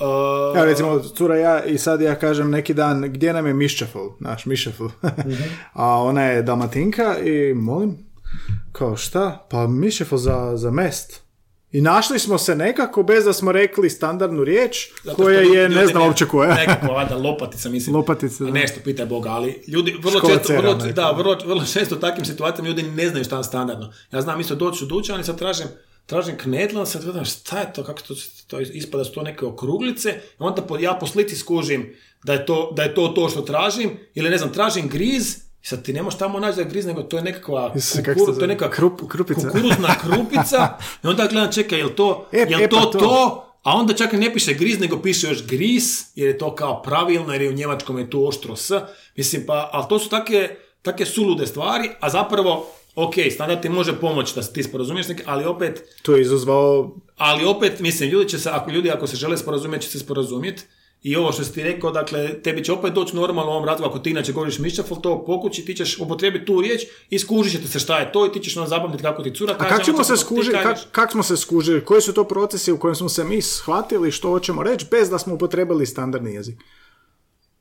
A, Evo recimo, cura ja i sad ja kažem neki dan gdje nam je Mišćafl, naš Mišćafl. A ona je dalmatinka i molim, kao šta? Pa Mišćafl za, za mest. I našli smo se nekako bez da smo rekli standardnu riječ Zato koja je ne znam uopće koja. Nekako, valjda, lopatica, mislim. Lopatica, da. Nešto, pitaj Boga, ali ljudi, vrlo Škola često, vrlo, da, vrlo, vrlo često u takvim situacijama ljudi ne znaju šta je standardno. Ja znam isto doći u dućan i sad tražim, tražim knedla, sad gledam šta je to, kako to, to ispada da su to neke okruglice, onda po, ja po slici skužim da je, to, da je to to što tražim, ili ne znam, tražim griz, i sad ti ne možeš tamo naći da je griz, nego to je nekakva, to je neka Krup- krupica. kukuruzna krupica, i onda gledam, čekaj, jel to, E, jel e, to, pa to. to, a onda čak i ne piše griz, nego piše još gris, jer je to kao pravilno, jer je u njemačkom je tu oštro s. Mislim, pa, ali to su take, take sulude stvari, a zapravo, ok, standard ti može pomoći da se ti sporazumiješ, ali opet, To je izazvao ali opet, mislim, ljudi će se, ako ljudi ako se žele sporazumjeti, će se sporazumjeti. I ovo što si ti rekao, dakle, tebi će opet doći normalno u ovom razgovoru, ako ti inače govoriš mišćafol, to pokući, ti ćeš upotrijebiti tu riječ i skužit ćete se šta je to i ti ćeš ono zapamtiti kako ti cura A kako ćemo se skužiti, kak, kak smo se skužili, koji su to procesi u kojem smo se mi shvatili što hoćemo reći bez da smo upotrebili standardni jezik?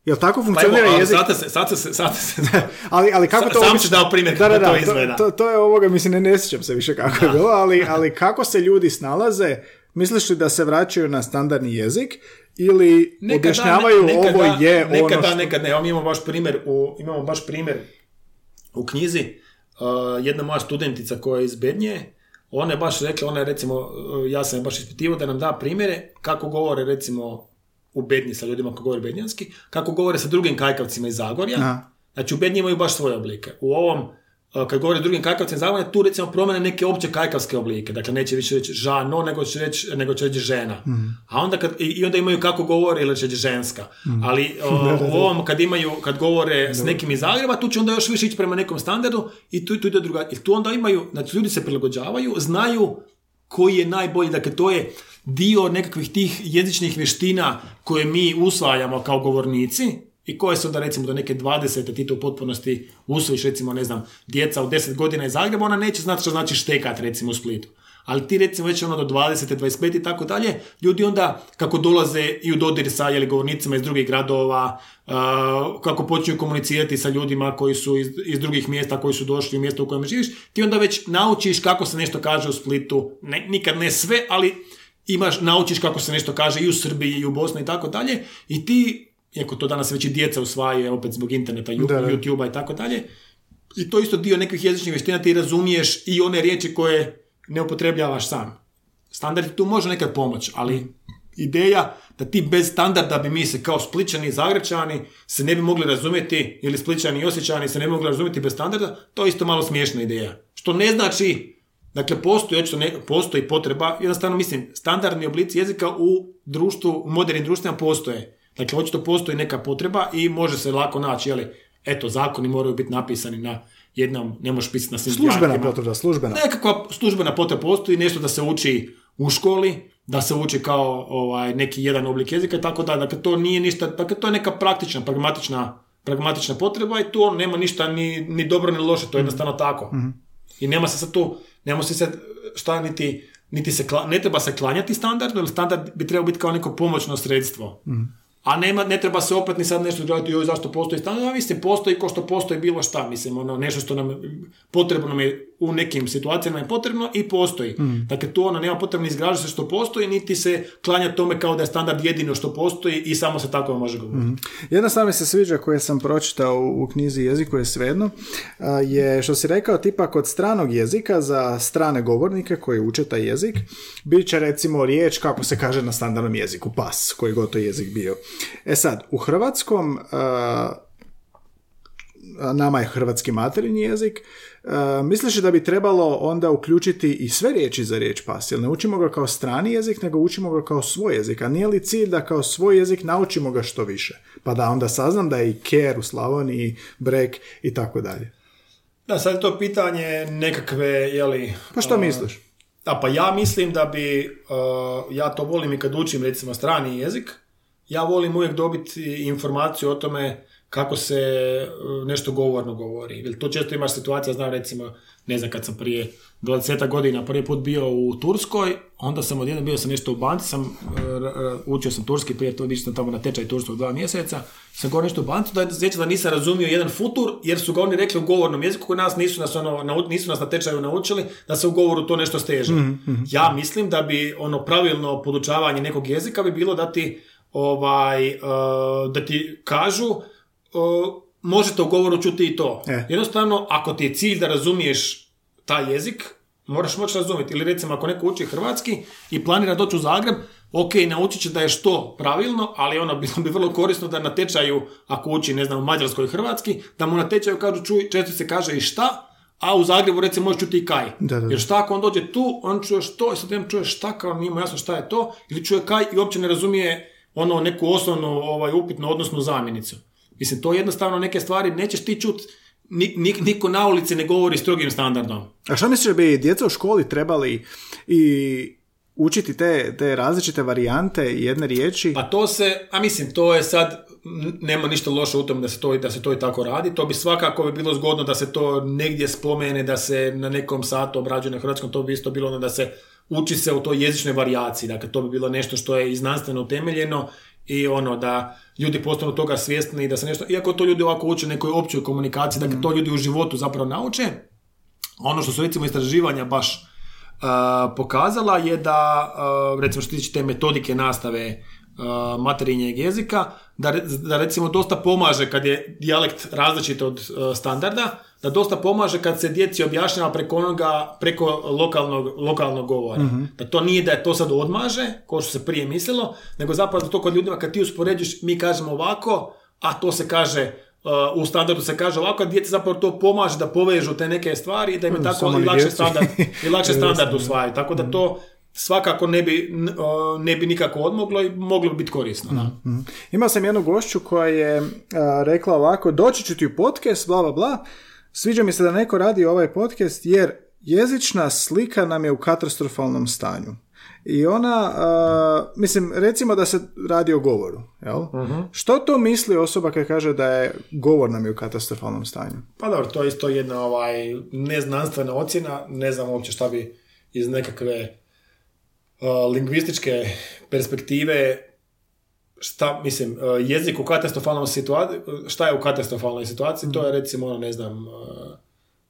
Jel tako Pa funkcionira ali jezik? sad se, sad se, sad se, ali, ali kako to sam obično- dao primjer da, da, da, to izgleda. To, to, je ovoga, mislim, ne, ne sjećam se više kako je bilo, ali, ali kako se ljudi snalaze Misliš li da se vraćaju na standardni jezik ili Nekad objašnjavaju da, ne- nekad ovo da, je ono da, što... nekad ne. Evo, mi imamo baš primjer u, imamo baš primjer u knjizi. Uh, jedna moja studentica koja je iz Bednje, ona je baš rekla, ona je recimo, uh, ja sam je baš ispitivao da nam da primjere kako govore recimo u Bednji sa ljudima koji govore bednjanski, kako govore sa drugim kajkavcima iz Zagorja. Aha. Znači u Bednji imaju baš svoje oblike. U ovom, uh, kad govore drugim kajkavcima iz Zagorja, tu recimo promene neke opće kajkavske oblike. Dakle, neće više reći žano, nego će reći, nego će reći žena. A onda kad, i, onda imaju kako govore ili će reći ženska. Ali o, u ovom kad imaju, kad govore s nekim iz Zagreba, tu će onda još više ići prema nekom standardu i tu, tu ide druga. I tu onda imaju, znači ljudi se prilagođavaju, znaju koji je najbolji, dakle to je dio nekakvih tih jezičnih vještina koje mi usvajamo kao govornici i koje su onda recimo do neke 20. ti to u potpunosti usvojiš recimo ne znam djeca od 10 godina iz Zagreba ona neće znati što znači štekat recimo u Splitu. Ali ti recimo već ono do 20. 25. i tako dalje, ljudi onda kako dolaze i u dodir sa jeli, govornicima iz drugih gradova, a, kako počinju komunicirati sa ljudima koji su iz, iz drugih mjesta, koji su došli u mjesto u kojem živiš, ti onda već naučiš kako se nešto kaže u Splitu, ne, nikad ne sve, ali imaš, naučiš kako se nešto kaže i u Srbiji i u Bosni i tako dalje i ti, iako to danas već i djeca usvajaju opet zbog interneta. YouTube-a i tako dalje, i to isto dio nekih jezičnih vještina, ti razumiješ i one riječi koje ne upotrebljavaš sam. Standard tu može nekad pomoći, ali ideja da ti bez standarda bi mi se kao spličani i zagrepčani se ne bi mogli razumjeti, ili spličani i osjećani se ne bi mogli razumjeti bez standarda, to je isto malo smiješna ideja. Što ne znači, dakle postoji, očito ne, postoji potreba, jednostavno mislim, standardni oblici jezika u društvu, u modernim društvima postoje. Dakle, očito postoji neka potreba i može se lako naći, jeli, eto, zakoni moraju biti napisani na jednom, ne možeš pisati na svim Službena potvrda, službena. Nekakva službena potreba postoji, nešto da se uči u školi, da se uči kao ovaj, neki jedan oblik jezika i tako da, dakle to nije ništa, dakle to je neka praktična, pragmatična, pragmatična potreba i tu on nema ništa ni, ni dobro ni loše, to je jednostavno tako. I nema se sad tu, nema se sad šta niti, niti se, kla- ne treba se klanjati standardu, jer standard bi trebao biti kao neko pomoćno sredstvo. A nema, ne treba se opet ni sad nešto gledati, joj, zašto postoji standard, a mislim, postoji ko što postoji bilo šta, mislim, ono, nešto što nam potrebno nam je u nekim situacijama je potrebno i postoji. Dakle, tu ono, nema potrebno izgražati se što postoji, niti se klanja tome kao da je standard jedino što postoji i samo se tako može govoriti. Jedna stvar mi se sviđa koju sam pročitao u, knjizi Jeziku je svejedno, je što si rekao tipa kod stranog jezika za strane govornike koji uče taj jezik, bit će recimo riječ kako se kaže na standardnom jeziku, pas, koji god to jezik bio. E sad, u hrvatskom a nama je hrvatski materinji jezik, e, misliš li da bi trebalo onda uključiti i sve riječi za riječ pas? Jer ne učimo ga kao strani jezik, nego učimo ga kao svoj jezik. A nije li cilj da kao svoj jezik naučimo ga što više? Pa da onda saznam da je i ker u Slavoniji, brek i tako dalje. Da, sad je to pitanje nekakve, jeli... Pa što misliš? Da, pa ja mislim da bi, uh, ja to volim i kad učim recimo strani jezik, ja volim uvijek dobiti informaciju o tome kako se uh, nešto govorno govori. Jer to često imaš situacija, znam recimo, ne znam kad sam prije 20 godina prvi put bio u Turskoj, onda sam odjednom bio sam nešto u banci, sam, r- r- učio sam turski, prije to sam tamo na tečaj turskog dva mjeseca, sam govorio nešto u banci, da sjećam da nisam razumio jedan futur, jer su ga oni rekli u govornom jeziku, koji nas nisu nas, ono, nisu nas na tečaju naučili, da se u govoru to nešto steže. Ja mislim da bi ono pravilno podučavanje nekog jezika bi bilo da ti ovaj, uh, da ti kažu uh, možete u govoru čuti i to. E. Jednostavno, ako ti je cilj da razumiješ taj jezik, moraš moći razumjeti. Ili recimo, ako neko uči hrvatski i planira doći u Zagreb, ok, naučit će da je što pravilno, ali ono bilo bi vrlo korisno da na tečaju, ako uči, ne znam, u Mađarskoj hrvatski, da mu na tečaju kažu, čuj, često se kaže i šta, a u Zagrebu recimo možeš čuti i kaj. Da, da, da. Jer šta ako on dođe tu, on čuje što, i sad on čuje šta, kao nije mu jasno šta je to, ili čuje kaj i uopće ne razumije ono neku osnovnu ovaj, upitnu odnosnu zamjenicu. Mislim, to jednostavno neke stvari nećeš ti čut, ni, ni- niko na ulici ne govori strogim standardom. A što misliš da bi djeca u školi trebali i učiti te, te različite varijante jedne riječi? Pa to se, a mislim, to je sad, nema ništa loše u tom da se to, da se to i tako radi. To bi svakako bi bilo zgodno da se to negdje spomene, da se na nekom satu obrađuje na hrvatskom, to bi isto bilo ono da se uči se u toj jezičnoj varijaciji. Dakle, to bi bilo nešto što je i znanstveno utemeljeno i ono da ljudi postanu toga svjesni i da se nešto, iako to ljudi ovako uče nekoj općoj komunikaciji, dakle to ljudi u životu zapravo nauče, ono što su recimo istraživanja baš pokazala je da, recimo što tiče te metodike nastave materinjeg jezika, da, da recimo dosta pomaže kad je dijalekt različit od standarda, da dosta pomaže kad se djeci objašnjava preko onoga, preko lokalnog, lokalnog govora. Mhm. Da to nije da je to sad odmaže, kao što se prije mislilo, nego zapravo da to kod ljudima kad ti uspoređuješ, mi kažemo ovako, a to se kaže uh, u standardu se kaže ovako, a djeci zapravo to pomaže da povežu te neke stvari i da im je Mm, tako i lakše standard, i lakše standard da. usvajaju. Tako da to svakako ne bi, uh, ne bi nikako odmoglo i moglo bi biti korisno. da. Mhm. Imao sam jednu gošću koja je a, rekla ovako, doći ću ti u podcast, bla, bla, bla. Sviđa mi se da neko radi ovaj podcast jer jezična slika nam je u katastrofalnom stanju. I ona, a, mislim, recimo da se radi o govoru, jel? Što to misli osoba koja kaže da je govor nam je u katastrofalnom stanju? Pa dobro, to je isto jedna ovaj, neznanstvena ocjena, ne znam uopće šta bi iz nekakve uh, lingvističke perspektive šta, mislim, uh, jezik u katastrofalnom situaciji, šta je u katastrofalnoj situaciji, to je recimo, ono, ne znam, uh,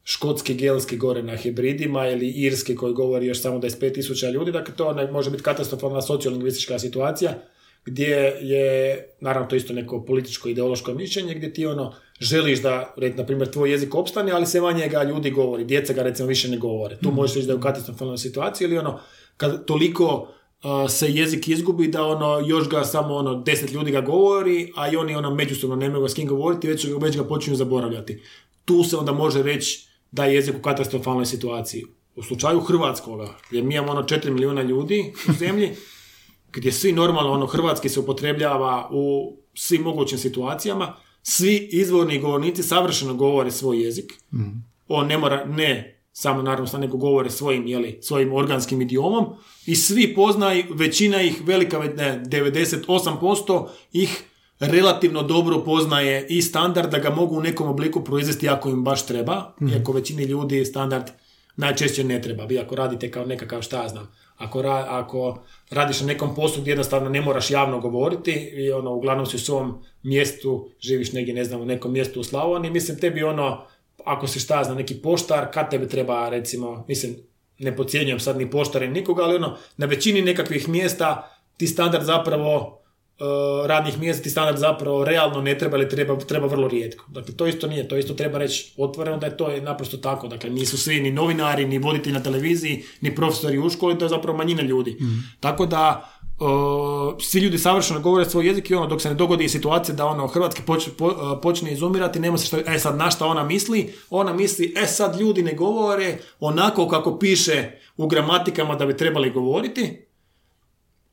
škotski, gelski gore na hibridima ili irski koji govori još samo 25.000 ljudi, dakle to ne, može biti katastrofalna sociolingvistička situacija gdje je, naravno to isto neko političko ideološko mišljenje, gdje ti ono želiš da, red, na primjer, tvoj jezik opstane, ali se manje ga ljudi govori, djeca ga recimo više ne govore. Tu možeš reći da je u katastrofalnoj situaciji ili ono, kad toliko se jezik izgubi da ono, još ga samo ono, deset ljudi ga govori, a i oni ono, međusobno ne mogu s kim govoriti, već, već ga počinju zaboravljati. Tu se onda može reći da je jezik u katastrofalnoj situaciji. U slučaju hrvatskoga, gdje mi imamo ono 4 milijuna ljudi u zemlji, gdje svi normalno, ono, hrvatski se upotrebljava u svim mogućim situacijama, svi izvorni govornici savršeno govore svoj jezik. On ne mora, ne samo naravno sa nego govore svojim, jeli, svojim organskim idiomom i svi poznaju, većina ih, velika, ve- ne, 98% ih relativno dobro poznaje i standard da ga mogu u nekom obliku proizvesti ako im baš treba, iako većini ljudi standard najčešće ne treba. Vi ako radite kao nekakav šta ja znam, ako, ra- ako radiš na nekom poslu gdje jednostavno ne moraš javno govoriti i ono, uglavnom si u svom mjestu, živiš negdje, ne znam, u nekom mjestu u Slavoniji, mislim, tebi ono, ako si šta ja znam, neki poštar, kad tebe treba, recimo, mislim, ne podcjenjujem sad ni poštare ni nikoga, ali ono, na većini nekakvih mjesta ti standard zapravo uh, radnih mjesta ti standard zapravo realno ne treba ili treba, treba vrlo rijetko. Dakle, to isto nije, to isto treba reći otvoreno da je to je naprosto tako. Dakle, nisu svi ni novinari, ni voditelji na televiziji, ni profesori u školi, to je zapravo manjina ljudi. Tako da, uh, svi ljudi savršeno govore svoj jezik i ono, dok se ne dogodi situacija da ono, hrvatski poč- po- uh, počne izumirati, nema se što, e sad na šta ona misli, ona misli, e sad ljudi ne govore onako kako piše u gramatikama da bi trebali govoriti,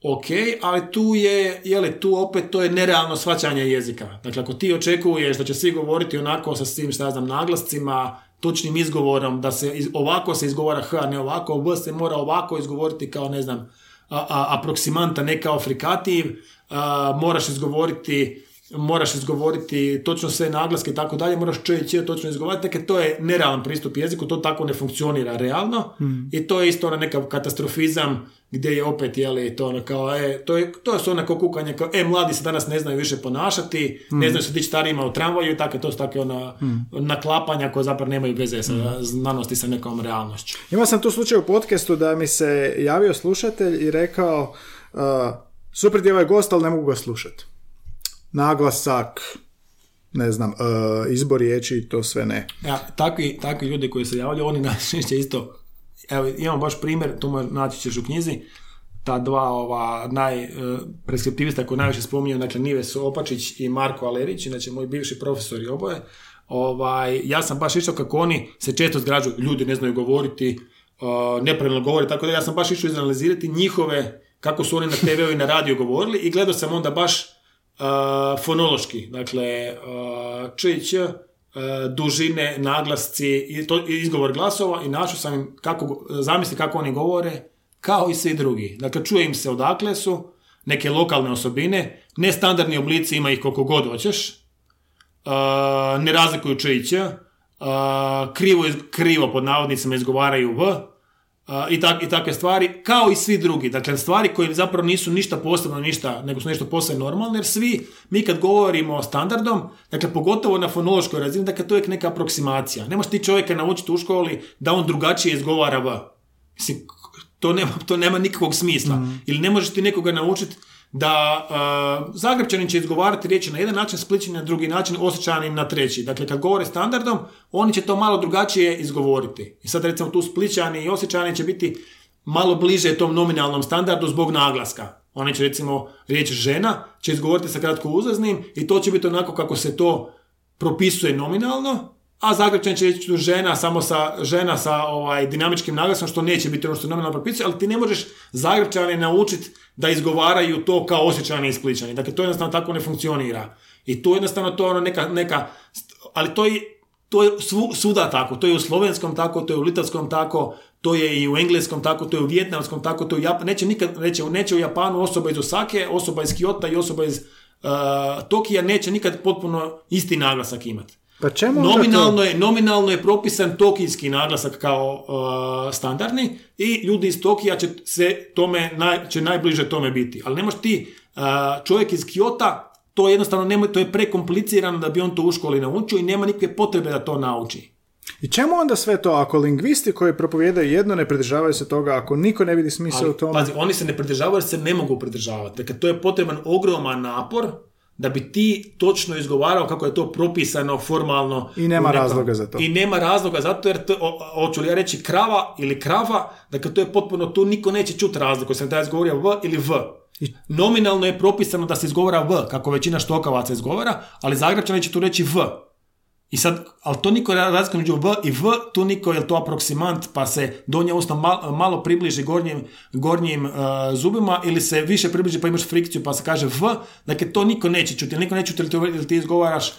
ok, ali tu je, je li, tu opet to je nerealno shvaćanje jezika. Dakle, ako ti očekuješ da će svi govoriti onako sa svim, šta ja znam, naglascima, točnim izgovorom, da se ovako se izgovara H, ne ovako, V se mora ovako izgovoriti kao, ne znam, aproksimanta, ne kao frikativ, a, moraš izgovoriti moraš izgovoriti točno sve naglaske i tako dalje, moraš č točno izgovoriti, dakle to je nerealan pristup jeziku, to tako ne funkcionira realno i to je isto ono nekav katastrofizam gdje je opet, jeli, to ono kao, e, to je, to su onako kukanje kao, e, mladi se danas ne znaju više ponašati, ne znaju se dići starijima u tramvaju i tako, to su takve ona naklapanja koje zapravo nemaju veze sa znanosti sa nekom realnošću. Imao sam tu slučaj u podcastu da mi se javio slušatelj i rekao uh, super je ovaj gost, ali ne mogu ga slušati. Naglasak, ne znam, uh, izbor riječi, to sve ne. Ja, takvi, takvi ljudi koji se javljaju, oni najčešće isto, evo, imam baš primjer, tu naći ćeš u knjizi, ta dva ova naj, e, preskriptivista koji najviše spominju, dakle Nives Opačić i Marko Alerić, inače moji bivši profesori oboje, ovaj, ja sam baš išao kako oni se često zgrađuju, ljudi ne znaju govoriti, uh, nepravilno govore, tako da ja sam baš išao izanalizirati njihove, kako su oni na TV-u i na radiju govorili i gledao sam onda baš uh, fonološki, dakle uh, č dužine, naglasci to izgovor glasova i našao sam im kako, zamisli kako oni govore, kao i svi drugi. Dakle, čuje im se odakle su, neke lokalne osobine, nestandardni oblici ima ih koliko god hoćeš, uh, ne razlikuju č i ć, uh, krivo, krivo pod navodnicima izgovaraju v, i, tak, i takve stvari, kao i svi drugi. Dakle, stvari koje zapravo nisu ništa posebno, ništa, nego su nešto posve normalne, jer svi, mi kad govorimo standardom, dakle, pogotovo na fonološkoj razini, dakle, to je neka aproksimacija. Nemaš ti čovjeka naučiti u školi da on drugačije izgovara v. Mislim, To nema, to nema nikakvog smisla. Ili ne možeš ti nekoga naučiti da uh, Zagrebčanin će izgovarati riječi na jedan način, Splićani na drugi način, Osječani na treći. Dakle, kad govore standardom, oni će to malo drugačije izgovoriti. I sad recimo tu Splićani i Osječani će biti malo bliže tom nominalnom standardu zbog naglaska. Oni će recimo riječ žena će izgovoriti sa kratko uzaznim i to će biti onako kako se to propisuje nominalno, a Zagrebčan će reći žena samo sa, žena sa ovaj, dinamičkim naglasom što neće biti ono što je nominalno propisuje, ali ti ne možeš Zagrebčane naučiti da izgovaraju to kao osjećani i spličani. Dakle, to jednostavno tako ne funkcionira. I to jednostavno to je ono neka, neka ali to je, to je svu, svuda tako. To je u slovenskom tako, to je u litavskom tako, to je i u engleskom tako, to je u vjetnamskom tako, to je u Japan, neće, nikad, neće, neće u Japanu osoba iz Osake, osoba iz Kyoto i osoba iz uh, Tokija neće nikad potpuno isti naglasak imati. Pa čemu Nominalno to? je, nominalno je propisan tokijski naglasak kao uh, standardni i ljudi iz Tokija će se tome naj, će najbliže tome biti. Ali ne možeš ti uh, čovjek iz Kiota to jednostavno nema, to je prekomplicirano da bi on to u školi naučio i nema nikakve potrebe da to nauči. I čemu onda sve to ako lingvisti koji propovijedaju jedno ne pridržavaju se toga, ako niko ne vidi smisla u tome? pazi, oni se ne pridržavaju jer se ne mogu pridržavati. Dakle, to je potreban ogroman napor da bi ti točno izgovarao kako je to propisano formalno. I nema nekom- razloga za to. I nema razloga zato jer, to, hoću li ja reći krava ili krava, dakle to je potpuno, tu niko neće čuti razliku, sam da ja izgovorio v ili v. Nominalno je propisano da se izgovara v, kako većina štokavaca izgovara, ali Zagrebčani će tu reći v. I sad, ali to niko razlika među v i v, tu niko je to aproksimant, pa se donja usta mal- malo približi gornjim, gornjim uh, zubima ili se više približi pa imaš frikciju pa se kaže v, dakle to niko neće čuti, niko neće čuti ili ti, ili ti izgovaraš uh,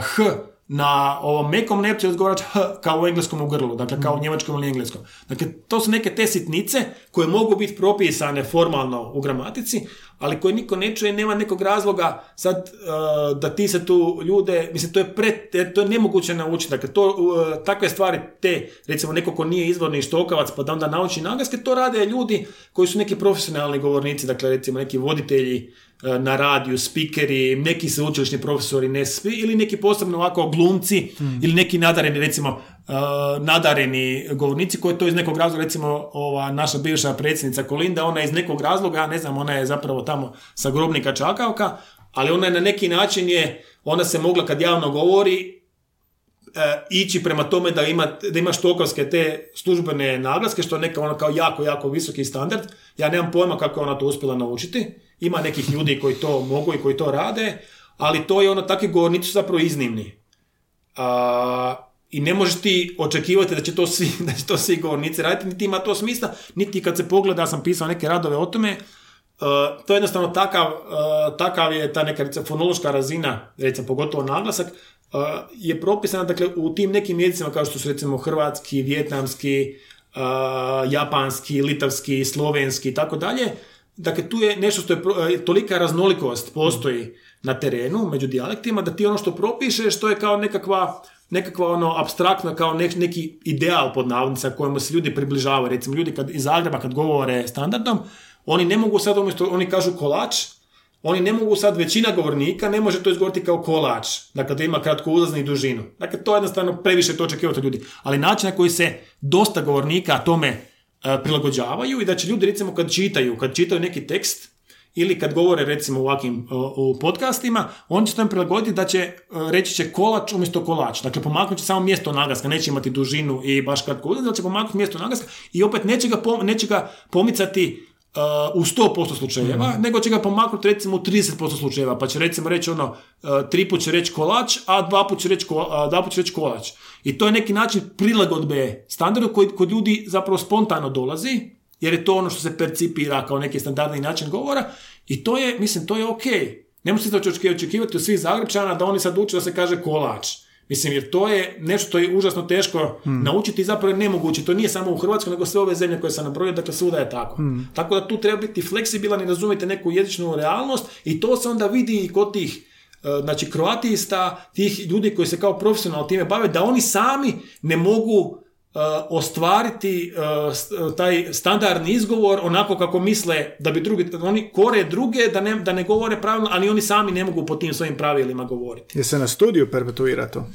h na ovom mekom nepću izgovaraš h kao u engleskom u grlu, dakle kao u njemačkom ili engleskom. Dakle, to su neke te sitnice koje mogu biti propisane formalno u gramatici, ali koje niko ne čuje, nema nekog razloga sad uh, da ti se tu ljude, mislim, to je, pre, to je nemoguće naučiti. Dakle, to, uh, takve stvari, te, recimo, neko ko nije izvorni štokavac pa da onda nauči naglaske, to rade ljudi koji su neki profesionalni govornici, dakle, recimo, neki voditelji na radiju, spikeri, neki sveučilišni profesori, ne svi, ili neki posebno ovako glumci, ili neki nadareni, recimo, uh, nadareni govornici koji to iz nekog razloga, recimo, ova naša bivša predsjednica Kolinda, ona iz nekog razloga, ne znam, ona je zapravo tamo sa grobnika Čakavka, ali ona je na neki način je, ona se mogla kad javno govori, e, ići prema tome da ima, da ima štokovske te službene naglaske, što je neka ono kao jako, jako visoki standard. Ja nemam pojma kako je ona to uspjela naučiti. Ima nekih ljudi koji to mogu i koji to rade, ali to je ono, takvi govornici su zapravo iznimni. A, I ne možeš ti očekivati da će to svi, da će to svi govornici raditi, niti ima to smisla, niti kad se pogleda, sam pisao neke radove o tome, Uh, to je jednostavno takav, uh, takav je ta neka recimo, fonološka razina, recimo pogotovo naglasak, uh, je propisana dakle, u tim nekim jezicima kao što su recimo hrvatski, vjetnamski, japanski, litavski, slovenski i tako dalje. Dakle, tu je nešto što je uh, tolika raznolikost postoji na terenu među dijalektima da ti ono što propišeš to je kao nekakva nekakva ono abstraktna kao nek- neki ideal pod navodnica kojemu se ljudi približavaju. Recimo ljudi kad iz Zagreba kad govore standardom, oni ne mogu sad umjesto, oni kažu kolač, oni ne mogu sad, većina govornika ne može to izgovoriti kao kolač, dakle da ima kratko uzlaznu i dužinu. Dakle, to je jednostavno previše to očekivati ljudi. Ali način na koji se dosta govornika tome e, prilagođavaju i da će ljudi recimo kad čitaju, kad čitaju neki tekst, ili kad govore recimo u ovakvim o, u podcastima, on će tome prilagoditi da će e, reći će kolač umjesto kolač. Dakle, pomaknut će samo mjesto naglaska, neće imati dužinu i baš kratko uzlaznu, ali će pomaknuti mjesto naglaska i opet neće ga, pom- neće ga pomicati u 100% slučajeva, nego će ga pomaknuti recimo u 30% slučajeva, pa će recimo reći ono, uh, tri put će reći kolač, a dva put će reći, ko, dva put će reći kolač. I to je neki način prilagodbe standardu koji kod ljudi zapravo spontano dolazi, jer je to ono što se percipira kao neki standardni način govora i to je, mislim, to je ok. Ne možete očekivati očekivati od svih Zagrebčana da oni sad uče da se kaže kolač. Mislim, jer to je nešto što je užasno teško naučiti i zapravo je nemoguće. To nije samo u Hrvatskoj, nego sve ove zemlje koje sam nabrojio, dakle svuda je tako. Tako da tu treba biti fleksibilan i razumjeti neku jezičnu realnost i to se onda vidi i kod tih e, znači kroatista, tih ljudi koji se kao profesionalno time bave, da oni sami ne mogu ostvariti e, s- e, taj standardni izgovor onako kako misle da bi drugi, oni kore druge da ne, da ne govore pravilno, ali oni sami ne mogu po tim svojim pravilima govoriti. Je se na studiju perpetuira to?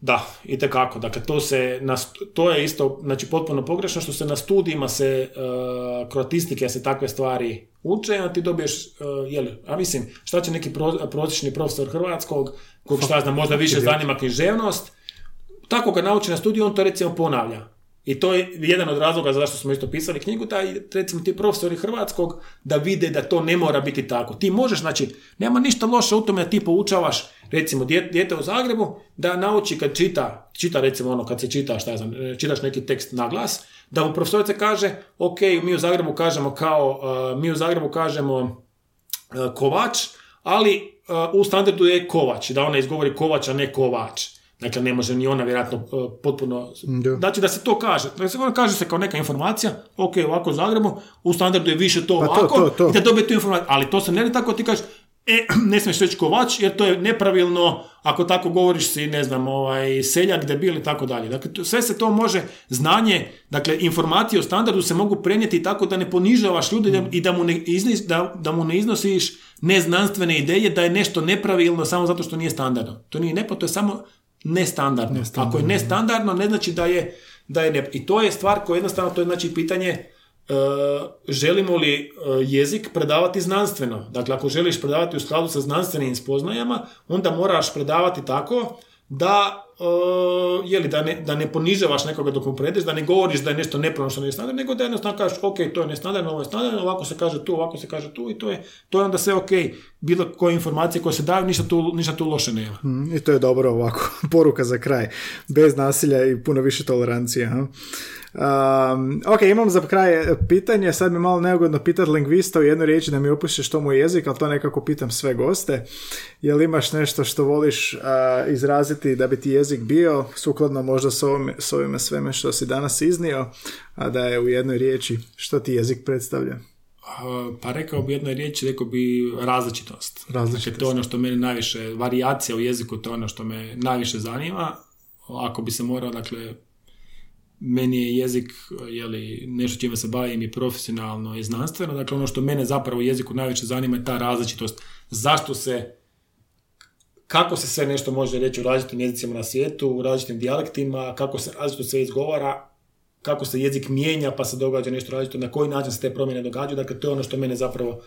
Da, i kako. Dakle, to, se, na, to je isto znači, potpuno pogrešno što se na studijima se uh, kroatistike se takve stvari uče, a ti dobiješ, uh, jeli, a mislim, šta će neki pro, prosječni profesor hrvatskog, kog šta znam, možda više zanima književnost, tako ga nauči na studiju, on to recimo ponavlja. I to je jedan od razloga zašto smo isto pisali knjigu, taj, recimo ti profesori hrvatskog, da vide da to ne mora biti tako. Ti možeš, znači, nema ništa loše u tome da ti poučavaš, recimo, dijete u Zagrebu, da nauči kad čita, čita recimo ono, kad se čita, šta ja znam, e, čitaš neki tekst na glas, da mu profesorica kaže, ok, mi u Zagrebu kažemo kao, uh, mi u Zagrebu kažemo uh, kovač, ali u standardu je kovač, da ona izgovori kovač, a ne kovač. Dakle, ne može ni ona vjerojatno e, potpuno... Znači da se to kaže. Dakle, se kaže se kao neka informacija, ok, ovako u Zagrebu, u standardu je više to pa ovako, to, i da dobije tu informaciju. Ali to se ne tako ti kažeš, e, ne smiješ reći kovač, jer to je nepravilno, ako tako govoriš si, ne znam, ovaj, seljak, debil i tako dalje. Dakle, sve se to može, znanje, dakle, informacije o standardu se mogu prenijeti tako da ne ponižavaš ljude i da mu ne, da, da mu ne iznosiš neznanstvene ideje da je nešto nepravilno samo zato što nije standardno. To nije nepo, to je samo nestandardno. Ako je nestandardno, ne znači da je, da je ne... I to je stvar koja jednostavno, to je znači pitanje e, želimo li e, jezik predavati znanstveno. Dakle, ako želiš predavati u skladu sa znanstvenim spoznajama, onda moraš predavati tako da uh, je li, da, ne, da ne ponižavaš nekoga dok mu predeš, da ne govoriš da je nešto nepronošno nestandardno, nego da jednostavno kažeš, ok, to je nestandardno, ovo je standardno, ovako se kaže tu, ovako se kaže tu i to je, to je onda sve ok. Bilo koje informacije koje se daju, ništa tu, ništa tu loše nema. Mm, I to je dobro ovako, poruka za kraj. Bez nasilja i puno više tolerancije. Ha? Um, ok, imam za kraj pitanje, sad mi malo neugodno pitati lingvista u jednoj riječi da mi opiše što mu je jezik, ali to nekako pitam sve goste. Jel imaš nešto što voliš izraziti da bi ti jezik bio, sukladno možda s, ovime, s ovime sveme što si danas iznio, a da je u jednoj riječi što ti jezik predstavlja? Pa rekao bi jednoj riječi, rekao bi različitost. Različitost. Dakle, to je ono što mene najviše, varijacija u jeziku, to je ono što me najviše zanima. Ako bi se morao, dakle, meni je jezik jeli, nešto čime se bavim i profesionalno i znanstveno. Dakle, ono što mene zapravo u jeziku najviše zanima je ta različitost. Zašto se, kako se sve nešto može reći u različitim jezicima na svijetu, u različitim dijalektima, kako se različito sve izgovara, kako se jezik mijenja pa se događa nešto različito, na koji način se te promjene događaju. Dakle, to je ono što mene zapravo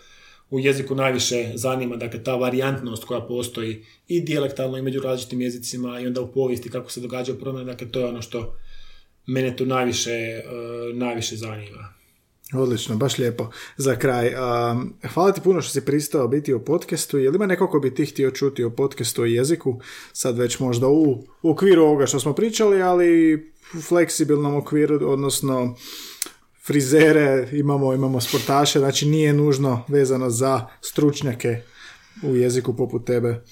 u jeziku najviše zanima, dakle ta varijantnost koja postoji i dijalektalno i među različitim jezicima i onda u povijesti kako se događaju promjene, dakle to je ono što mene to najviše, uh, najviše zanima. Odlično, baš lijepo. Za kraj, hvala ti puno što si pristao biti u podcastu. Je li ima neko ko bi ti htio čuti o podcastu i jeziku? Sad već možda u, u okviru ovoga što smo pričali, ali u fleksibilnom okviru, odnosno frizere, imamo, imamo sportaše, znači nije nužno vezano za stručnjake u jeziku poput tebe.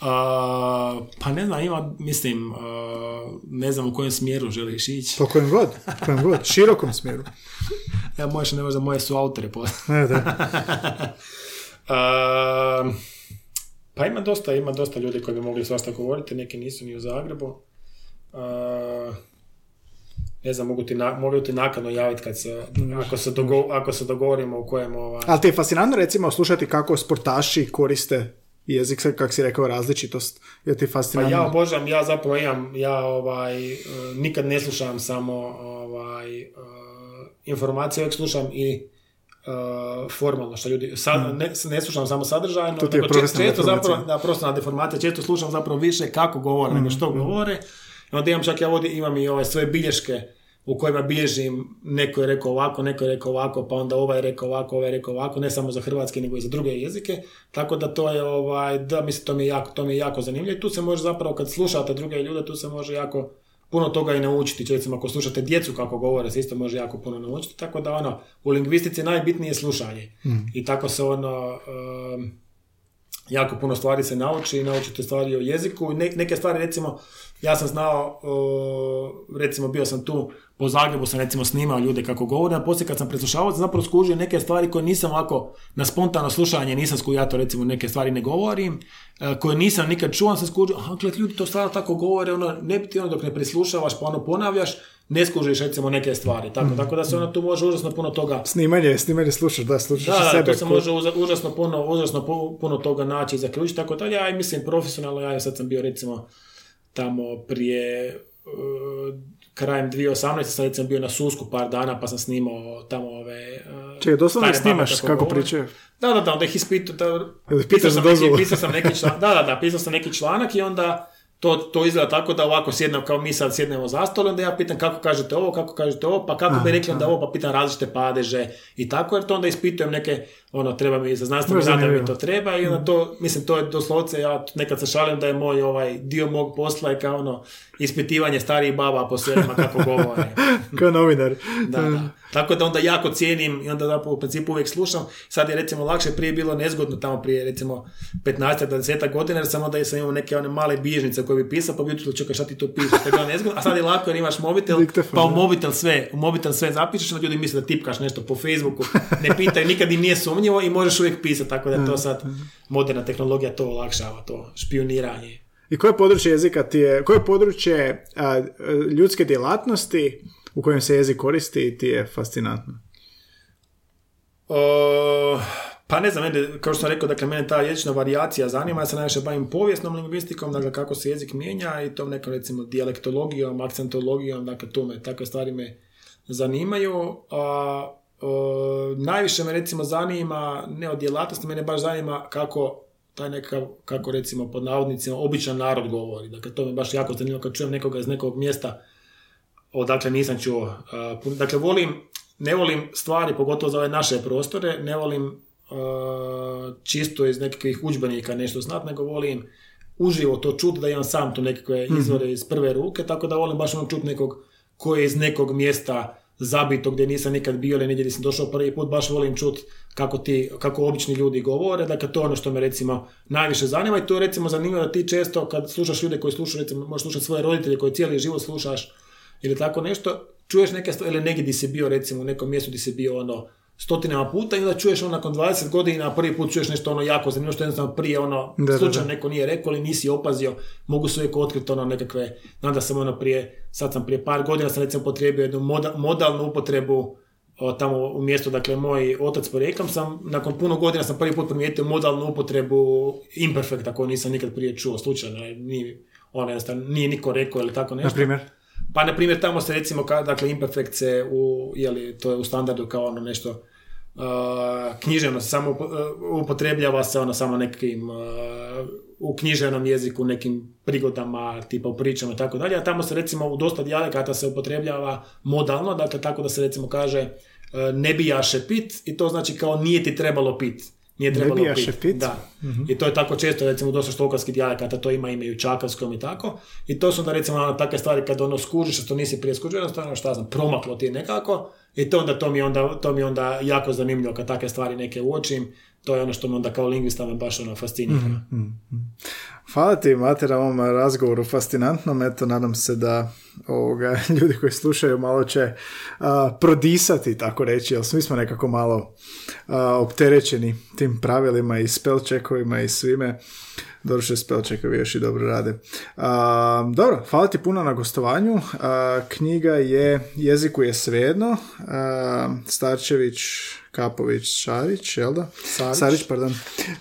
Uh, pa ne znam, ima, mislim, uh, ne znam u kojem smjeru želiš ići. Po kojem god, po kojem god, širokom smjeru. ja možeš ne možda moje su autore. Ne, da. uh, pa ima dosta, ima dosta ljudi koji bi mogli svašta govoriti, neki nisu ni u Zagrebu. Uh, ne znam, mogu ti, na, mogu ti nakladno javiti kad se, ako se, dogo, ako se dogovorimo u kojem... Ova... Ali ti je fascinantno recimo slušati kako sportaši koriste jezik, kako si rekao, različitost, je ti fascinantno. Pa ja obožam, ja zapravo imam, ja ovaj, e, nikad ne slušam samo ovaj, uh, informacije, uvijek slušam i uh, formalno što ljudi, sad, hmm. ne, ne, slušam samo sadržajno, to nego često, često zapravo, da, profesionalna deformacija, često slušam zapravo više kako govore nego što hmm. govore. I onda imam čak ja ovdje imam i ove svoje bilješke u kojima bilježim neko je rekao ovako, neko je rekao ovako, pa onda ovaj je rekao ovako, ovaj je rekao ovako, ne samo za hrvatski nego i za druge jezike. Tako da to je ovaj, da mislim to mi je jako, to mi je jako zanimljivo i tu se može zapravo kad slušate druge ljude, tu se može jako puno toga i naučiti. Recimo ako slušate djecu kako govore, se isto može jako puno naučiti. Tako da ono, u lingvistici najbitnije je slušanje. Mm. I tako se ono, jako puno stvari se nauči naučite stvari o jeziku. neke stvari recimo, ja sam znao, recimo bio sam tu po Zagrebu sam recimo snimao ljude kako govore, a poslije kad sam preslušavao sam zapravo skužio neke stvari koje nisam ovako na spontano slušanje nisam skužio, ja to recimo neke stvari ne govorim, e, koje nisam nikad čuo, sam skužio, aha, gled, ljudi to stvarno tako govore, ono, ne biti ono dok ne preslušavaš pa ono ponavljaš, ne skužiš recimo neke stvari, tako, mm. tako da se ono tu može užasno puno toga... Snimanje, snimanje slušaš, da, slušaš da, sebe. Da, to se može užasno puno, užasno puno toga naći i zaključiti, tako da ja mislim profesionalno, ja sad sam bio recimo tamo prije uh, krajem 2018. sam recimo bio na Susku par dana pa sam snimao tamo ove... Uh, Čekaj, doslovno snimaš kako govore. pričaju. Da, da, da, onda ih ispitu, da, pisao sam, neki, pisao sam neki članak, da, da, da, pisao sam neki članak i onda to, to izgleda tako da ovako sjednem, kao mi sad sjednemo za stol, onda ja pitam kako kažete ovo, kako kažete ovo, pa kako bi rekli onda ovo, pa pitam različite padeže i tako, jer to onda ispitujem neke, ono, treba mi za znanstveni rad da mi to treba i onda to, mislim, to je doslovce, ja nekad se šalim da je moj ovaj dio mog posla je kao ono, ispitivanje starijih baba po selima kako govore. Kao novinar. Da, da. Tako da onda jako cijenim i onda zapravo u principu uvijek slušam. Sad je recimo lakše, prije bilo nezgodno tamo prije recimo 15-20 godina jer sam onda sam imao neke one male bilježnice koje bi pisao pa bi jutro čekaj šta ti to pišeš, to je bilo nezgodno. A sad je lako jer imaš mobitel pa u da. mobitel sve, u mobitel sve zapišeš onda ljudi misle da tipkaš nešto po Facebooku, ne pitaju, nikad im nije sumnjivo i možeš uvijek pisati, tako da to sad moderna tehnologija to olakšava, to špioniranje. I koje područje jezika ti je, koje područje a, ljudske djelatnosti u kojem se jezik koristi ti je fascinantno? O, pa ne znam, mene, kao što sam rekao, dakle, mene ta jezična varijacija zanima, ja se najviše bavim povijesnom lingvistikom, dakle, kako se jezik mijenja i tom nekom, recimo, dijalektologijom, akcentologijom, dakle, to me, takve stvari me zanimaju. A, najviše me, recimo, zanima, ne od djelatnosti, mene baš zanima kako taj nekakav, kako recimo pod navodnicima, običan narod govori. Dakle, to me baš jako zanima kad čujem nekoga iz nekog mjesta odakle nisam čuo. puno- Dakle, volim, ne volim stvari, pogotovo za ove naše prostore, ne volim a, čisto iz nekakvih udžbenika nešto znat, nego volim uživo to čuti, da imam sam tu nekakve izvore iz prve ruke, tako da volim baš ono čuti nekog koji je iz nekog mjesta zabito gdje nisam nikad bio ili negdje gdje sam došao prvi put, baš volim čuti kako ti, kako obični ljudi govore, dakle to je ono što me recimo najviše zanima i to je recimo zanimljivo da ti često kad slušaš ljude koji slušaju, recimo možeš slušati svoje roditelje koji cijeli život slušaš ili tako nešto, čuješ neke stvari, ili negdje di si bio recimo u nekom mjestu di si bio ono stotinama puta i onda čuješ ono nakon 20 godina prvi put čuješ nešto ono jako zanimljivo što jednostavno prije ono Da, slučajno da. neko nije rekao ili nisi opazio, mogu se uvijek otkriti ono nekakve, znam da sam ono prije, sad sam prije par godina sam recimo potrebio jednu moda, modalnu upotrebu o, tamo u mjestu, dakle moj otac porijeklom sam, nakon puno godina sam prvi put primijetio modalnu upotrebu imperfekta koju nisam nikad prije čuo, slučajno, je, nije, ono jednostavno nije niko rekao ili tako nešto. Na primjer? Pa, na primjer, tamo se recimo, ka, dakle, imperfekt se u, jeli, to je u standardu kao ono nešto uh, književno samo uh, upotrebljava se ono samo nekim uh, u književnom jeziku, nekim prigodama, tipa u pričama i tako dalje, a tamo se recimo u dosta dijalekata se upotrebljava modalno, dakle tako da se recimo kaže uh, ne bijaše pit i to znači kao nije ti trebalo pit. Nije trebalo bijaše pit. pit? Da. I to je tako često, recimo, dosta štokavskih dijalekata, to ima ime i u čakavskom i tako. I to su da, recimo, ono, takve stvari kad ono skužiš, a to nisi prije skužio, jednostavno, šta znam, promaklo ti je nekako. I to onda, to mi je onda, to mi je onda jako zanimljivo kad takve stvari neke uočim. To je ono što me onda kao lingvista me baš ono fascinira. Hvala ti, Mater, na ovom razgovoru fascinantnom. Eto, nadam se da ovoga, ljudi koji slušaju malo će a, prodisati, tako reći, jer svi smo nekako malo a, opterećeni tim pravilima i spellcheckovima i svime. Doduše, spellcheckovi još i dobro rade. A, dobro, hvala ti puno na gostovanju. A, knjiga je Jeziku je svejedno. Starčević, Kapović, Šarić, jel da? Sarić. Sarić, pardon.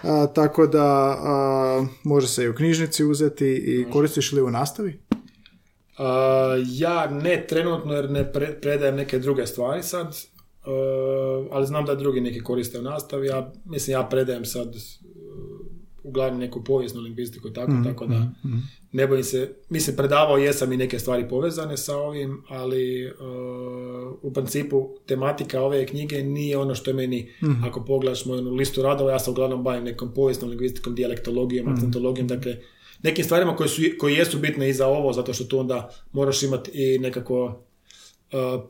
A, tako da a, može se i u knjižnici uzeti i koristiš li u nastavi? Uh, ja ne trenutno jer ne pre- predajem neke druge stvari sad, uh, ali znam da drugi neki koriste u nastavi. Ja, mislim, ja predajem sad uglavnom neku povijesnu lingvistiku i tako, tako da ne bojim se, mislim, predavao jesam i neke stvari povezane sa ovim, ali uh, u principu tematika ove knjige nije ono što je meni, ako pogledaš moju listu radova, ja se uglavnom bavim nekom povijesnom lingvistikom, dijalektologijom, akcentologijom, dakle, nekim stvarima koje, su, koje jesu bitne i za ovo, zato što tu onda moraš imati i nekako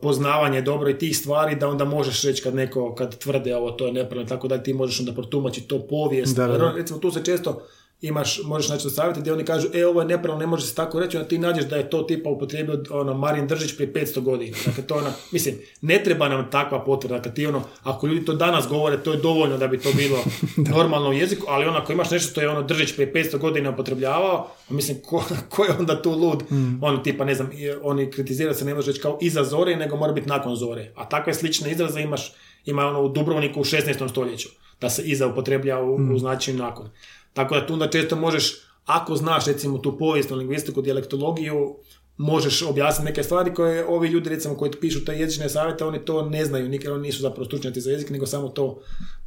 poznavanje dobro i tih stvari da onda možeš reći kad neko, kad tvrde ovo to je nepravilno, tako da ti možeš onda protumačiti to povijest. Da, da, da. Recimo tu se često imaš, možeš naći na savjeti gdje oni kažu, e ovo je nepravilno, ne može se tako reći, onda ti nađeš da je to tipa upotrijebio ono, Marin Držić prije 500 godina. Dakle, to je ona, mislim, ne treba nam takva potvrda, dakle ti ono, ako ljudi to danas govore, to je dovoljno da bi to bilo normalno u jeziku, ali ono, ako imaš nešto što je ono Držić prije 500 godina upotrebljavao, mislim, ko, ko je onda tu lud? Ono, tipa, ne znam, i- oni kritiziraju se, ne može reći kao iza zore, nego mora biti nakon zore. A takve slične izraze imaš, ima ono u Dubrovniku u 16. stoljeću, da se iza upotreblja u, u značenju nakon. Tako da tu onda često možeš ako znaš recimo tu povijesnu lingvistiku, dijalektologiju, možeš objasniti neke stvari koje ovi ljudi recimo koji pišu te jezične savjete, oni to ne znaju, nikad oni nisu zapravo stručnjaci za jezik, nego samo to,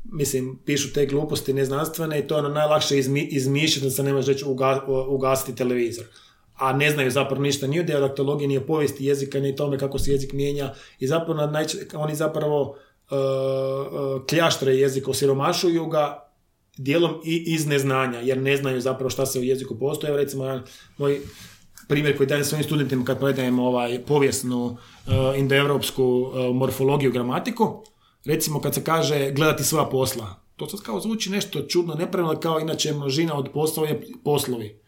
mislim, pišu te gluposti neznanstvene i to je ono najlakše izmi, izmišljati da se ne reći uga, ugasiti televizor. A ne znaju zapravo ništa ni o dijalektologiji, ni o povijesti jezika, ni o tome kako se jezik mijenja i zapravo oni zapravo uh, uh, kljaštre jezik osiromašuju ga dijelom i iz neznanja, jer ne znaju zapravo šta se u jeziku postoje. Recimo, moj primjer koji dajem svojim studentima kad predajem ovaj povijesnu uh, indoevropsku uh, morfologiju, gramatiku, recimo kad se kaže gledati sva posla. To sad kao zvuči nešto čudno, nepravilno kao inače množina od poslova je poslovi.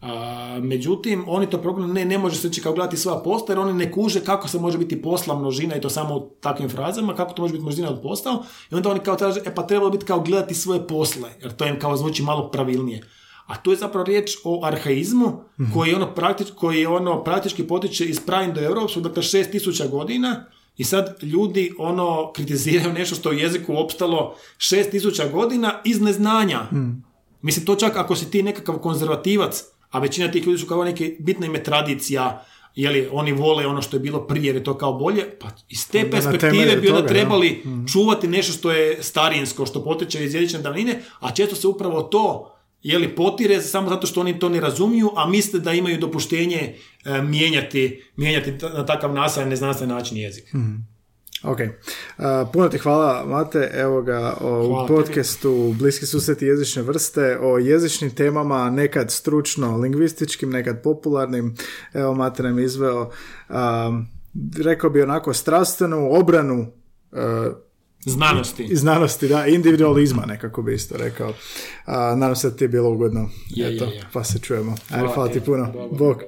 A, međutim, oni to problem ne, ne može se reći kao gledati sva posla, jer oni ne kuže kako se može biti posla množina i to samo u takvim frazama, kako to može biti množina od postao, i onda oni kao traže, e pa trebalo biti kao gledati svoje posle, jer to im kao zvuči malo pravilnije. A tu je zapravo riječ o arhaizmu mm koji, je ono praktič, koji je ono praktički potiče iz do europskog, dakle 6000 godina, i sad ljudi ono kritiziraju nešto što je u jeziku opstalo 6000 godina iz neznanja. Mm. Mislim, to čak ako si ti nekakav konzervativac, a većina tih ljudi su kao neke, bitna im je tradicija, li oni vole ono što je bilo prije jer je to kao bolje, pa iz te perspektive bi onda trebali mm. čuvati nešto što je starinsko, što potiče iz jezične davnine, a često se upravo to je li potire samo zato što oni to ne razumiju, a misle da imaju dopuštenje e, mijenjati, mijenjati na takav nasajan, neznanstven način jezik. Mm. Ok, uh, puno ti hvala Mate, evo ga o podcastu Bliski susreti jezične vrste, o jezičnim temama, nekad stručno lingvističkim, nekad popularnim, evo Mate nam izveo, um, rekao bi onako strastvenu obranu uh, Znanosti. Znanosti, da, individualizma nekako bi isto rekao. Nadam se da ti je bilo ugodno. Je, Eto, Pa se čujemo. Ajde, hvala ti puno. Bog.